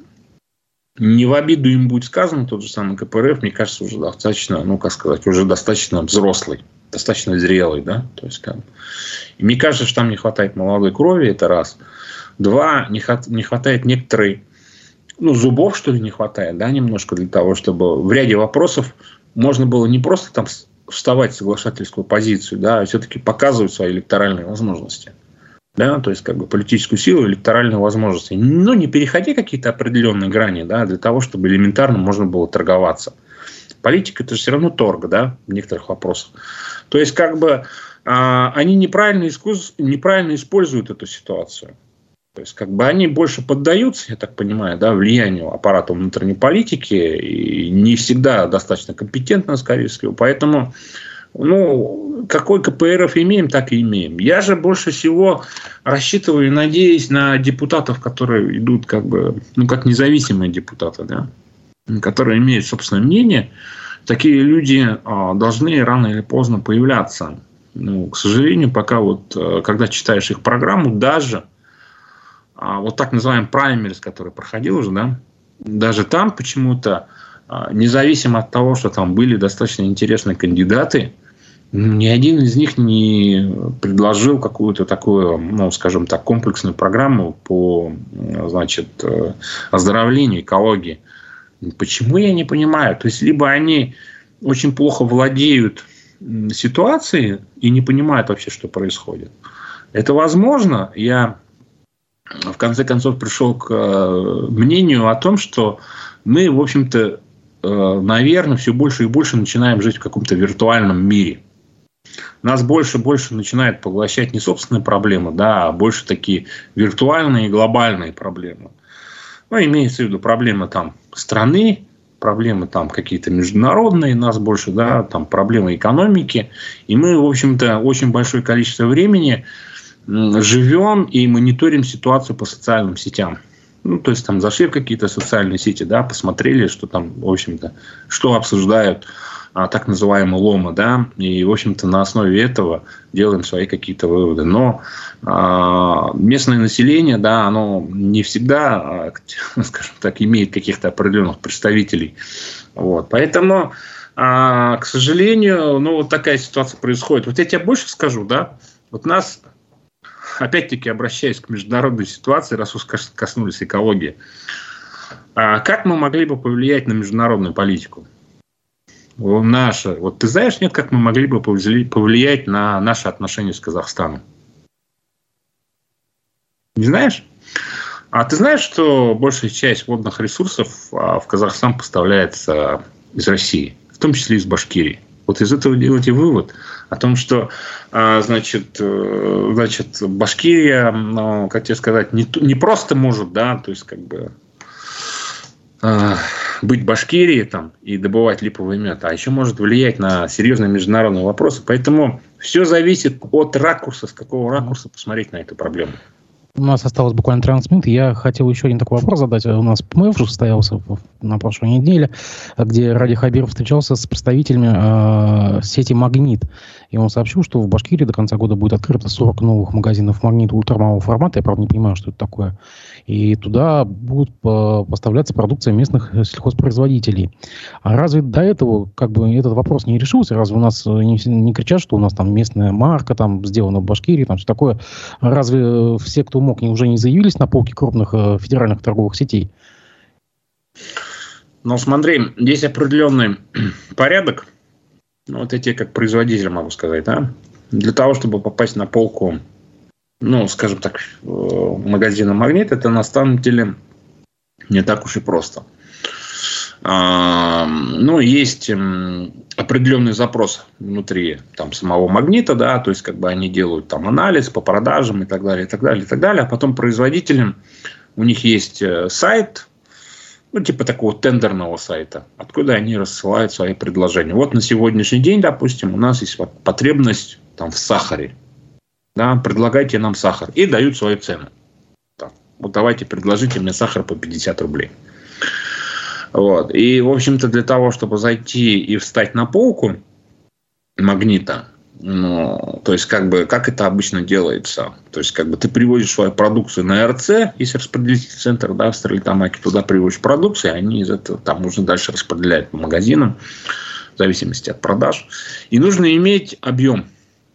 не в обиду им будет сказано, тот же самый КПРФ, мне кажется, уже достаточно, ну, как сказать, уже достаточно взрослый, достаточно зрелый, да, то есть, как... И мне кажется, что там не хватает молодой крови, это раз. Два, не, не хватает некоторой ну, зубов, что ли, не хватает, да, немножко для того, чтобы в ряде вопросов можно было не просто там вставать в соглашательскую позицию, да, а все-таки показывать свои электоральные возможности. да, то есть как бы политическую силу, электоральные возможности. Но не переходя какие-то определенные грани, да, для того, чтобы элементарно можно было торговаться. Политика – это же все равно торг, да, в некоторых вопросах. То есть как бы а, они неправильно, искус, неправильно используют эту ситуацию. То есть, как бы они больше поддаются, я так понимаю, да, влиянию аппарата внутренней политики и не всегда достаточно компетентно, скорее всего. Поэтому ну, какой КПРФ имеем, так и имеем. Я же больше всего рассчитываю и надеюсь на депутатов, которые идут как бы, ну, как независимые депутаты, да, которые имеют собственное мнение. Такие люди а, должны рано или поздно появляться. Ну, к сожалению, пока вот, э, когда читаешь их программу, даже вот так называемый праймерис, который проходил уже, да, даже там почему-то а, независимо от того, что там были достаточно интересные кандидаты, ни один из них не предложил какую-то такую, ну, скажем так, комплексную программу по, значит, э, оздоровлению экологии. Почему я не понимаю? То есть, либо они очень плохо владеют ситуацией и не понимают вообще, что происходит. Это возможно. Я в конце концов пришел к э, мнению о том, что мы, в общем-то, Э, наверное, все больше и больше начинаем жить в каком-то виртуальном мире. Нас больше и больше начинает поглощать не собственные проблемы, да, а больше такие виртуальные и глобальные проблемы. Ну, имеется в виду проблемы там страны, проблемы там какие-то международные, нас больше, да, там проблемы экономики. И мы, в общем-то, очень большое количество времени живем и мониторим ситуацию по социальным сетям. Ну, то есть там зашли в какие-то социальные сети, да, посмотрели, что там, в общем-то, что обсуждают а, так называемые ломы, да, и, в общем-то, на основе этого делаем свои какие-то выводы. Но а, местное население, да, оно не всегда, а, скажем так, имеет каких-то определенных представителей. Вот. Поэтому, а, к сожалению, ну, вот такая ситуация происходит. Вот я тебе больше скажу, да, вот нас опять-таки обращаясь к международной ситуации, раз уж коснулись экологии, а как мы могли бы повлиять на международную политику? Наша, вот ты знаешь, нет, как мы могли бы повлиять на наши отношения с Казахстаном? Не знаешь? А ты знаешь, что большая часть водных ресурсов а, в Казахстан поставляется из России, в том числе из Башкирии? Вот из этого делайте вывод о том, что, а, значит, э, значит Башкирия, ну, как тебе сказать, не, не просто может, да, то есть как бы а, быть Башкирией там и добывать липовый мед, а еще может влиять на серьезные международные вопросы. Поэтому все зависит от ракурса, с какого ракурса посмотреть на эту проблему. У нас осталось буквально 13 минут. Я хотел еще один такой вопрос задать. У нас уже состоялся на прошлой неделе, где Ради Хабиров встречался с представителями э, сети «Магнит». И он сообщил, что в Башкирии до конца года будет открыто 40 новых магазинов «Магнит» ультрамалого формата. Я, правда, не понимаю, что это такое. И туда будут поставляться продукция местных сельхозпроизводителей. А разве до этого как бы этот вопрос не решился? Разве у нас не, не кричат, что у нас там местная марка там сделана в Башкирии, там все такое? Разве все, кто мог, уже не заявились на полки крупных э, федеральных торговых сетей? Ну, смотри, есть определенный порядок, ну, вот я тебе как производитель могу сказать, да, для того, чтобы попасть на полку, ну, скажем так, магазина «Магнит», это на самом деле не так уж и просто. А, ну, есть определенный запрос внутри там, самого магнита, да, то есть как бы они делают там анализ по продажам и так далее, и так далее, и так далее, а потом производителям у них есть э, сайт, ну, типа такого тендерного сайта, откуда они рассылают свои предложения. Вот на сегодняшний день, допустим, у нас есть потребность там, в сахаре. Да, предлагайте нам сахар. И дают свою цену. Так, вот давайте предложите мне сахар по 50 рублей. Вот. И, в общем-то, для того, чтобы зайти и встать на полку магнита, ну, то есть, как бы, как это обычно делается? То есть, как бы, ты приводишь свою продукцию на РЦ, есть распределительный центр, да, в Стерлитамаке, туда приводишь продукцию, они из этого там нужно дальше распределять по магазинам, в зависимости от продаж. И нужно иметь объем,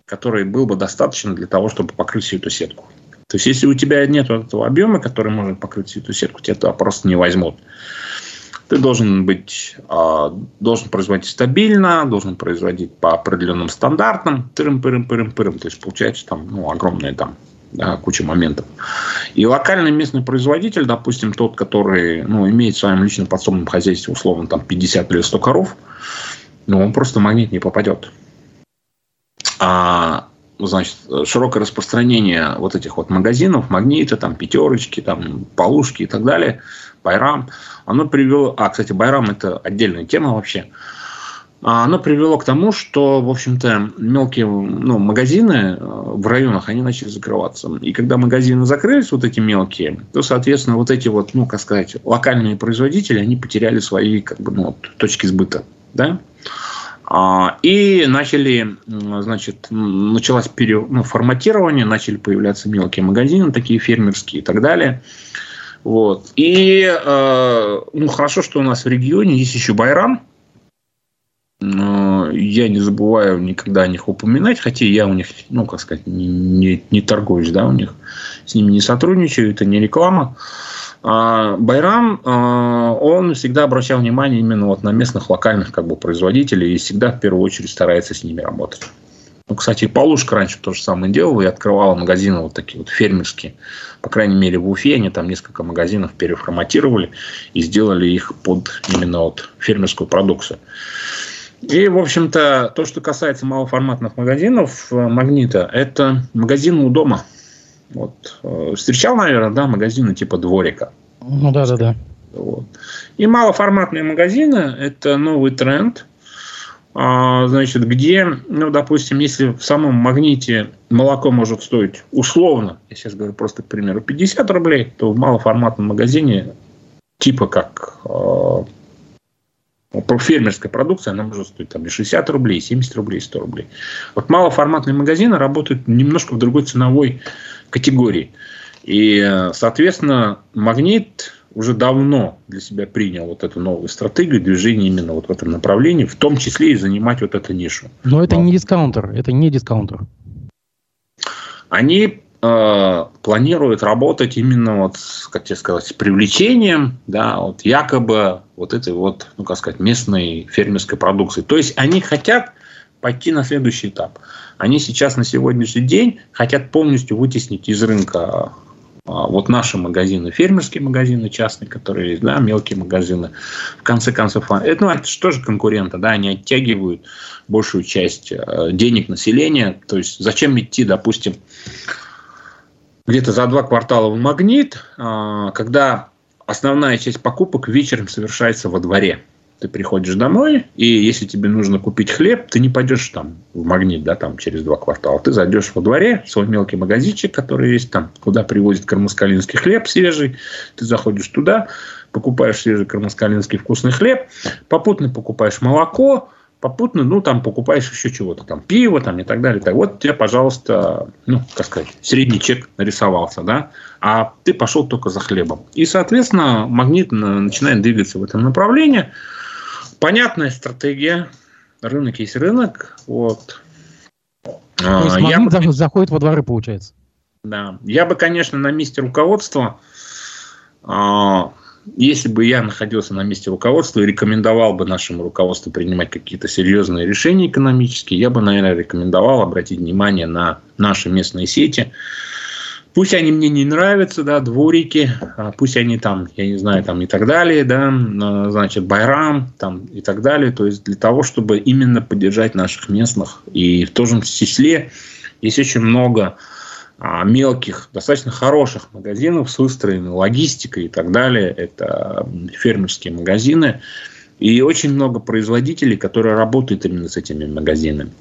который был бы достаточно для того, чтобы покрыть всю эту сетку. То есть, если у тебя нет этого объема, который может покрыть всю эту сетку, тебя туда просто не возьмут. Ты должен быть, а, должен производить стабильно, должен производить по определенным стандартам, тырым, пырым, пырым, пырым. То есть получается там ну, огромные там да, куча моментов. И локальный местный производитель, допустим, тот, который ну, имеет в своем личном подсобном хозяйстве условно там 50 или 100 коров, ну, он просто в магнит не попадет. А значит, широкое распространение вот этих вот магазинов, магниты, там, пятерочки, там, полушки и так далее, Байрам, оно привело... А, кстати, Байрам – это отдельная тема вообще. А, оно привело к тому, что, в общем-то, мелкие ну, магазины э, в районах, они начали закрываться. И когда магазины закрылись, вот эти мелкие, то, соответственно, вот эти вот, ну, как сказать, локальные производители, они потеряли свои, как бы, ну, точки сбыта, да? А, и начали, значит, началось пере, ну, форматирование, начали появляться мелкие магазины, такие фермерские и так далее. Вот. И э, ну, хорошо, что у нас в регионе есть еще Байрам. Я не забываю никогда о них упоминать, хотя я у них, ну, как сказать, не, не, не торгуюсь, да, у них с ними не сотрудничаю, это не реклама. Байрам, а, он всегда обращал внимание именно вот на местных локальных как бы, производителей и всегда в первую очередь старается с ними работать. Ну, кстати, Полушка раньше то же самое делала и открывала магазины вот такие вот фермерские. По крайней мере, в Уфе они там несколько магазинов переформатировали и сделали их под именно вот фермерскую продукцию. И, в общем-то, то, что касается малоформатных магазинов э, «Магнита», это магазины у дома – вот. Э, встречал, наверное, да, магазины типа дворика. Ну да, да, да. Вот. И малоформатные магазины – это новый тренд. А, значит, где, ну, допустим, если в самом магните молоко может стоить условно, я сейчас говорю просто, к примеру, 50 рублей, то в малоформатном магазине типа как э, фермерская продукция, она может стоить там и 60 рублей, и 70 рублей, и 100 рублей. Вот малоформатные магазины работают немножко в другой ценовой категории. И, соответственно, магнит уже давно для себя принял вот эту новую стратегию движения именно вот в этом направлении, в том числе и занимать вот эту нишу. Но это не дискаунтер, это не дискаунтер. Они э, планируют работать именно вот, как тебе сказать, с привлечением, да, вот якобы вот этой вот, ну как сказать, местной фермерской продукции. То есть они хотят пойти на следующий этап. Они сейчас на сегодняшний день хотят полностью вытеснить из рынка а, вот наши магазины, фермерские магазины частные, которые есть, да, мелкие магазины. В конце концов, а, это, ну, это же тоже конкуренты, да, они оттягивают большую часть а, денег населения. То есть зачем идти, допустим, где-то за два квартала в магнит, когда основная часть покупок вечером совершается во дворе ты приходишь домой, и если тебе нужно купить хлеб, ты не пойдешь там в магнит, да, там через два квартала. Ты зайдешь во дворе, в свой мелкий магазинчик, который есть там, куда привозят кармаскалинский хлеб свежий. Ты заходишь туда, покупаешь свежий кармаскалинский вкусный хлеб, попутно покупаешь молоко, попутно, ну, там покупаешь еще чего-то, там, пиво, там, и так далее. Так, вот тебе, пожалуйста, ну, как сказать, средний чек нарисовался, да, а ты пошел только за хлебом. И, соответственно, магнит начинает двигаться в этом направлении – понятная стратегия. Рынок есть рынок. Вот. То есть я бы, заходит во дворы, получается. Да. Я бы, конечно, на месте руководства, а, если бы я находился на месте руководства и рекомендовал бы нашему руководству принимать какие-то серьезные решения экономические, я бы, наверное, рекомендовал обратить внимание на наши местные сети, Пусть они мне не нравятся, да, дворики, а пусть они там, я не знаю, там и так далее, да, а, значит, Байрам там и так далее. То есть для того, чтобы именно поддержать наших местных. И в том же числе есть очень много а, мелких, достаточно хороших магазинов с выстроенной логистикой и так далее. Это фермерские магазины. И очень много производителей, которые работают именно с этими магазинами.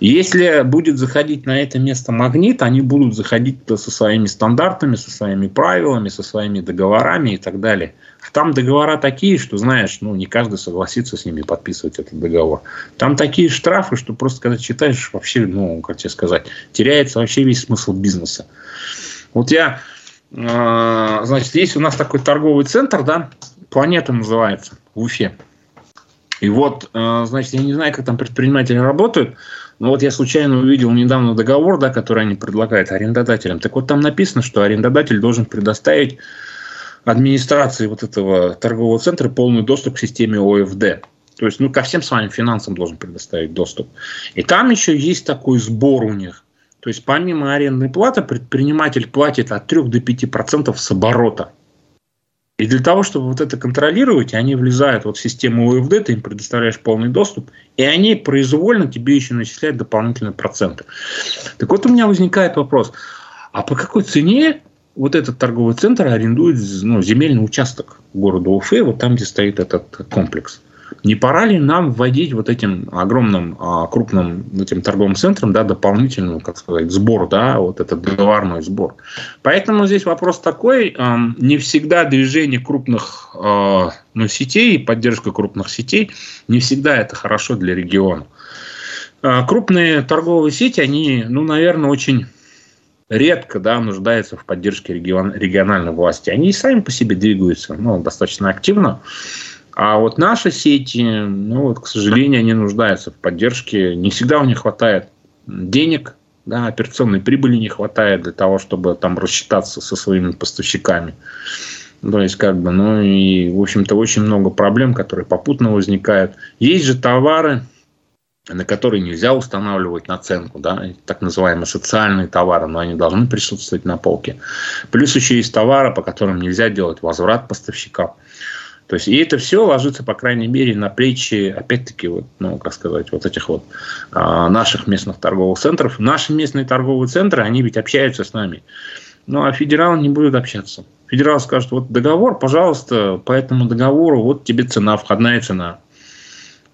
Если будет заходить на это место магнит, они будут заходить со своими стандартами, со своими правилами, со своими договорами и так далее. Там договора такие, что, знаешь, ну, не каждый согласится с ними подписывать этот договор. Там такие штрафы, что просто когда читаешь, вообще, ну, как тебе сказать, теряется вообще весь смысл бизнеса. Вот я, э, значит, есть у нас такой торговый центр, да, планета называется, в Уфе. И вот, э, значит, я не знаю, как там предприниматели работают, но вот я случайно увидел недавно договор, да, который они предлагают арендодателям. Так вот там написано, что арендодатель должен предоставить администрации вот этого торгового центра полный доступ к системе ОФД. То есть, ну, ко всем своим финансам должен предоставить доступ. И там еще есть такой сбор у них. То есть помимо арендной платы предприниматель платит от 3 до 5% с оборота. И для того, чтобы вот это контролировать, они влезают вот в систему ОФД, ты им предоставляешь полный доступ, и они произвольно тебе еще начисляют дополнительные проценты. Так вот у меня возникает вопрос, а по какой цене вот этот торговый центр арендует ну, земельный участок города Уфы, вот там, где стоит этот комплекс? Не пора ли нам вводить вот этим огромным, а, крупным этим торговым центром, да, дополнительный, как сказать, сбор, да, вот этот договорной сбор. Поэтому здесь вопрос такой, не всегда движение крупных а, ну, сетей, поддержка крупных сетей, не всегда это хорошо для региона. А, крупные торговые сети, они, ну, наверное, очень редко да, нуждаются в поддержке регион, региональной власти. Они и сами по себе двигаются ну, достаточно активно. А вот наши сети, ну вот, к сожалению, они нуждаются в поддержке. Не всегда у них хватает денег, да, операционной прибыли не хватает для того, чтобы там рассчитаться со своими поставщиками. То есть, как бы, ну и, в общем-то, очень много проблем, которые попутно возникают. Есть же товары, на которые нельзя устанавливать наценку, да, так называемые социальные товары, но они должны присутствовать на полке. Плюс еще есть товары, по которым нельзя делать возврат поставщикам. То есть, и это все ложится, по крайней мере, на плечи, опять-таки, вот, ну, как сказать, вот этих вот а, наших местных торговых центров. Наши местные торговые центры, они ведь общаются с нами. Ну, а федералы не будут общаться. Федерал скажет, вот договор, пожалуйста, по этому договору, вот тебе цена, входная цена.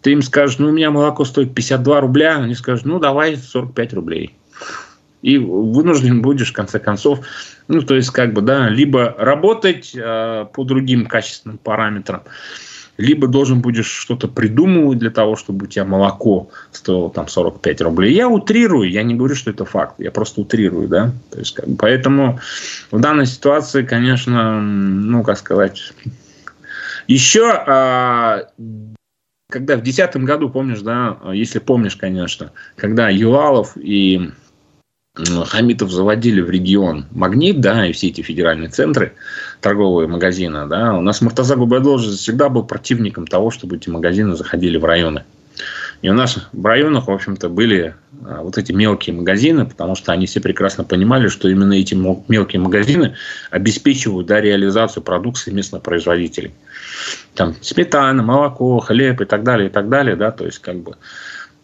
Ты им скажешь, ну, у меня молоко стоит 52 рубля, они скажут, ну, давай 45 рублей и вынужден будешь, в конце концов, ну, то есть, как бы, да, либо работать э, по другим качественным параметрам, либо должен будешь что-то придумывать для того, чтобы у тебя молоко стоило там 45 рублей. Я утрирую, я не говорю, что это факт, я просто утрирую, да. То есть, как бы, поэтому в данной ситуации, конечно, ну, как сказать, еще а, когда в 2010 году, помнишь, да, если помнишь, конечно, когда Ювалов и Хамитов заводили в регион Магнит, да, и все эти федеральные центры, торговые магазины, да, у нас Муртаза Губайдолжи всегда был противником того, чтобы эти магазины заходили в районы. И у нас в районах, в общем-то, были а, вот эти мелкие магазины, потому что они все прекрасно понимали, что именно эти мелкие магазины обеспечивают да, реализацию продукции местных производителей. Там сметана, молоко, хлеб и так далее, и так далее, да, то есть как бы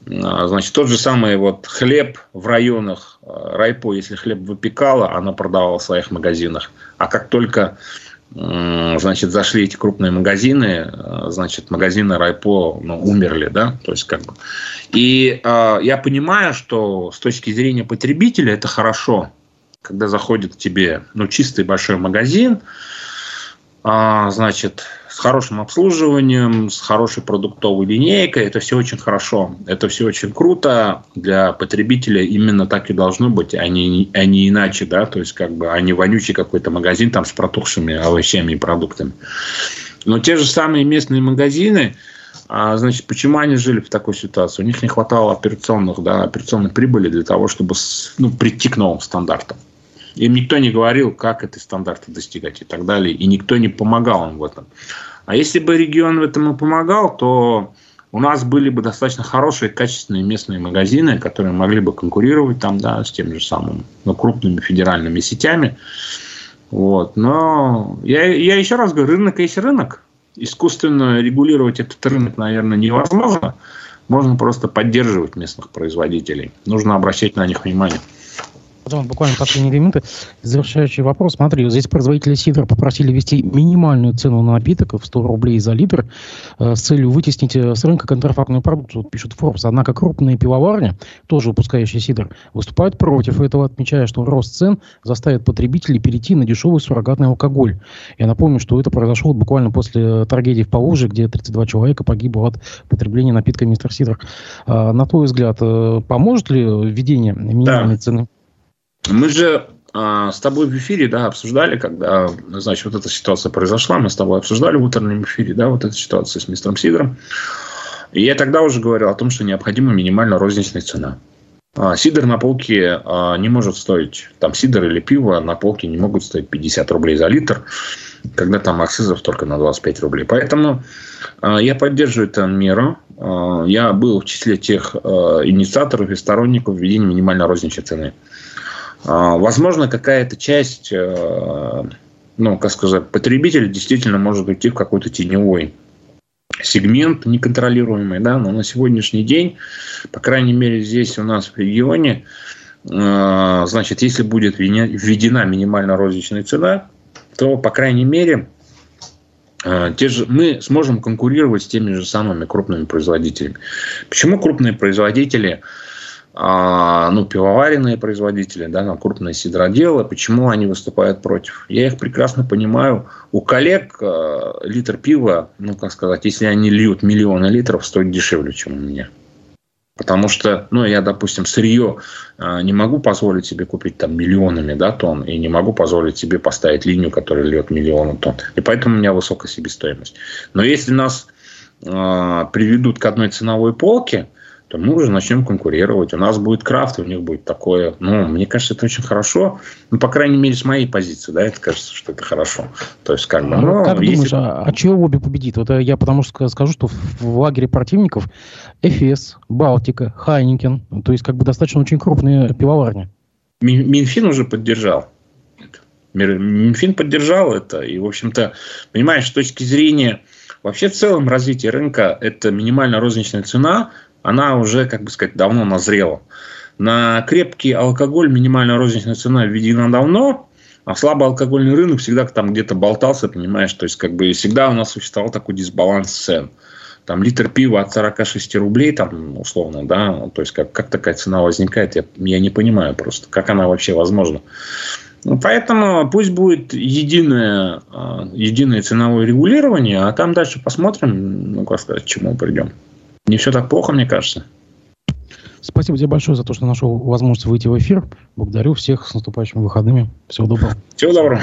значит, тот же самый вот хлеб в районах а, Райпо, если хлеб выпекала, она продавала в своих магазинах. А как только значит, зашли эти крупные магазины, а, значит, магазины Райпо ну, умерли, да, то есть как бы. И э, я понимаю, что с точки зрения потребителя это хорошо, когда заходит к тебе, ну, чистый большой магазин, э, значит, с хорошим обслуживанием, с хорошей продуктовой линейкой. Это все очень хорошо. Это все очень круто. Для потребителя именно так и должно быть, а не, а не иначе, да, то есть как бы, а не вонючий какой-то магазин там с протухшими овощами и продуктами. Но те же самые местные магазины, а, значит, почему они жили в такой ситуации? У них не хватало операционных, да, операционной прибыли для того, чтобы ну, прийти к новым стандартам. Им никто не говорил, как эти стандарты достигать и так далее. И никто не помогал им в этом. А если бы регион в этом и помогал, то у нас были бы достаточно хорошие, качественные местные магазины, которые могли бы конкурировать там, да, с теми же самыми ну, крупными федеральными сетями. Вот. Но я, я еще раз говорю, рынок есть рынок. Искусственно регулировать этот рынок, наверное, невозможно. Можно просто поддерживать местных производителей. Нужно обращать на них внимание. Потом буквально последние две минуты. Завершающий вопрос. Смотри, здесь производители сидра попросили ввести минимальную цену на напиток в 100 рублей за литр э, с целью вытеснить э, с рынка контрафактную продукцию, вот пишут Forbes. Однако крупные пивоварни, тоже выпускающие сидр, выступают против этого, отмечая, что рост цен заставит потребителей перейти на дешевый суррогатный алкоголь. Я напомню, что это произошло буквально после трагедии в Поволжье, где 32 человека погибло от потребления напитка мистер Сидр. А, на твой взгляд, э, поможет ли введение минимальной да. цены? Мы же а, с тобой в эфире, да, обсуждали, когда, значит, вот эта ситуация произошла, мы с тобой обсуждали в утреннем эфире, да, вот эту ситуацию с мистером Сидором. И я тогда уже говорил о том, что необходима минимально розничная цена. А, сидор на полке а, не может стоить, там сидор или пиво на полке не могут стоить 50 рублей за литр, когда там акцизов только на 25 рублей. Поэтому я поддерживаю эту меру. э, я был в числе тех э, инициаторов и сторонников введения минимальной розничной цены. Возможно, какая-то часть, ну, как сказать, потребителя действительно может уйти в какой-то теневой сегмент неконтролируемый, да, но на сегодняшний день, по крайней мере, здесь у нас в регионе, значит, если будет введена минимально розничная цена, то, по крайней мере, а, те же, мы сможем конкурировать с теми же самыми крупными производителями. Почему крупные производители, а, ну, пивоваренные производители, да, ну, крупные сидроделы, почему они выступают против? Я их прекрасно понимаю. У коллег а, литр пива, ну, как сказать, если они льют миллионы литров, стоит дешевле, чем у меня. Потому что, ну, я, допустим, сырье а, не могу позволить себе купить там миллионами да, тонн, и не могу позволить себе поставить линию, которая льет миллионы тонн. И поэтому у меня высокая себестоимость. Но если нас э, приведут к одной ценовой полке, то мы уже начнем конкурировать. У нас будет крафт, у них будет такое. Ну, мне кажется, это очень хорошо. Ну, по крайней мере, с моей позиции, да, это кажется, что это хорошо. То есть, как бы, ну, ну как если... думаешь, а, а чего обе победит? Вот э, я потому что скажу, что в лагере противников Эфес, Балтика, Heineken, то есть, как бы, достаточно очень крупные пивоварни. Минфин уже поддержал. Минфин поддержал это. И, в общем-то, понимаешь, с точки зрения вообще в целом развития рынка, это минимальная розничная цена – она уже, как бы сказать, давно назрела. На крепкий алкоголь минимальная розничная цена введена давно, а слабоалкогольный рынок всегда там где-то болтался, понимаешь, то есть как бы всегда у нас существовал такой дисбаланс цен. Там литр пива от 46 рублей, там, условно, да, то есть как, как такая цена возникает, я, я не понимаю просто, как она вообще возможна. Ну, поэтому пусть будет единое, а, единое ценовое регулирование, а там дальше посмотрим, ну, как сказать, к чему придем. Не все так плохо, мне кажется. Спасибо тебе большое за то, что нашел возможность выйти в эфир. Благодарю всех с наступающими выходными. Всего доброго. Всего доброго.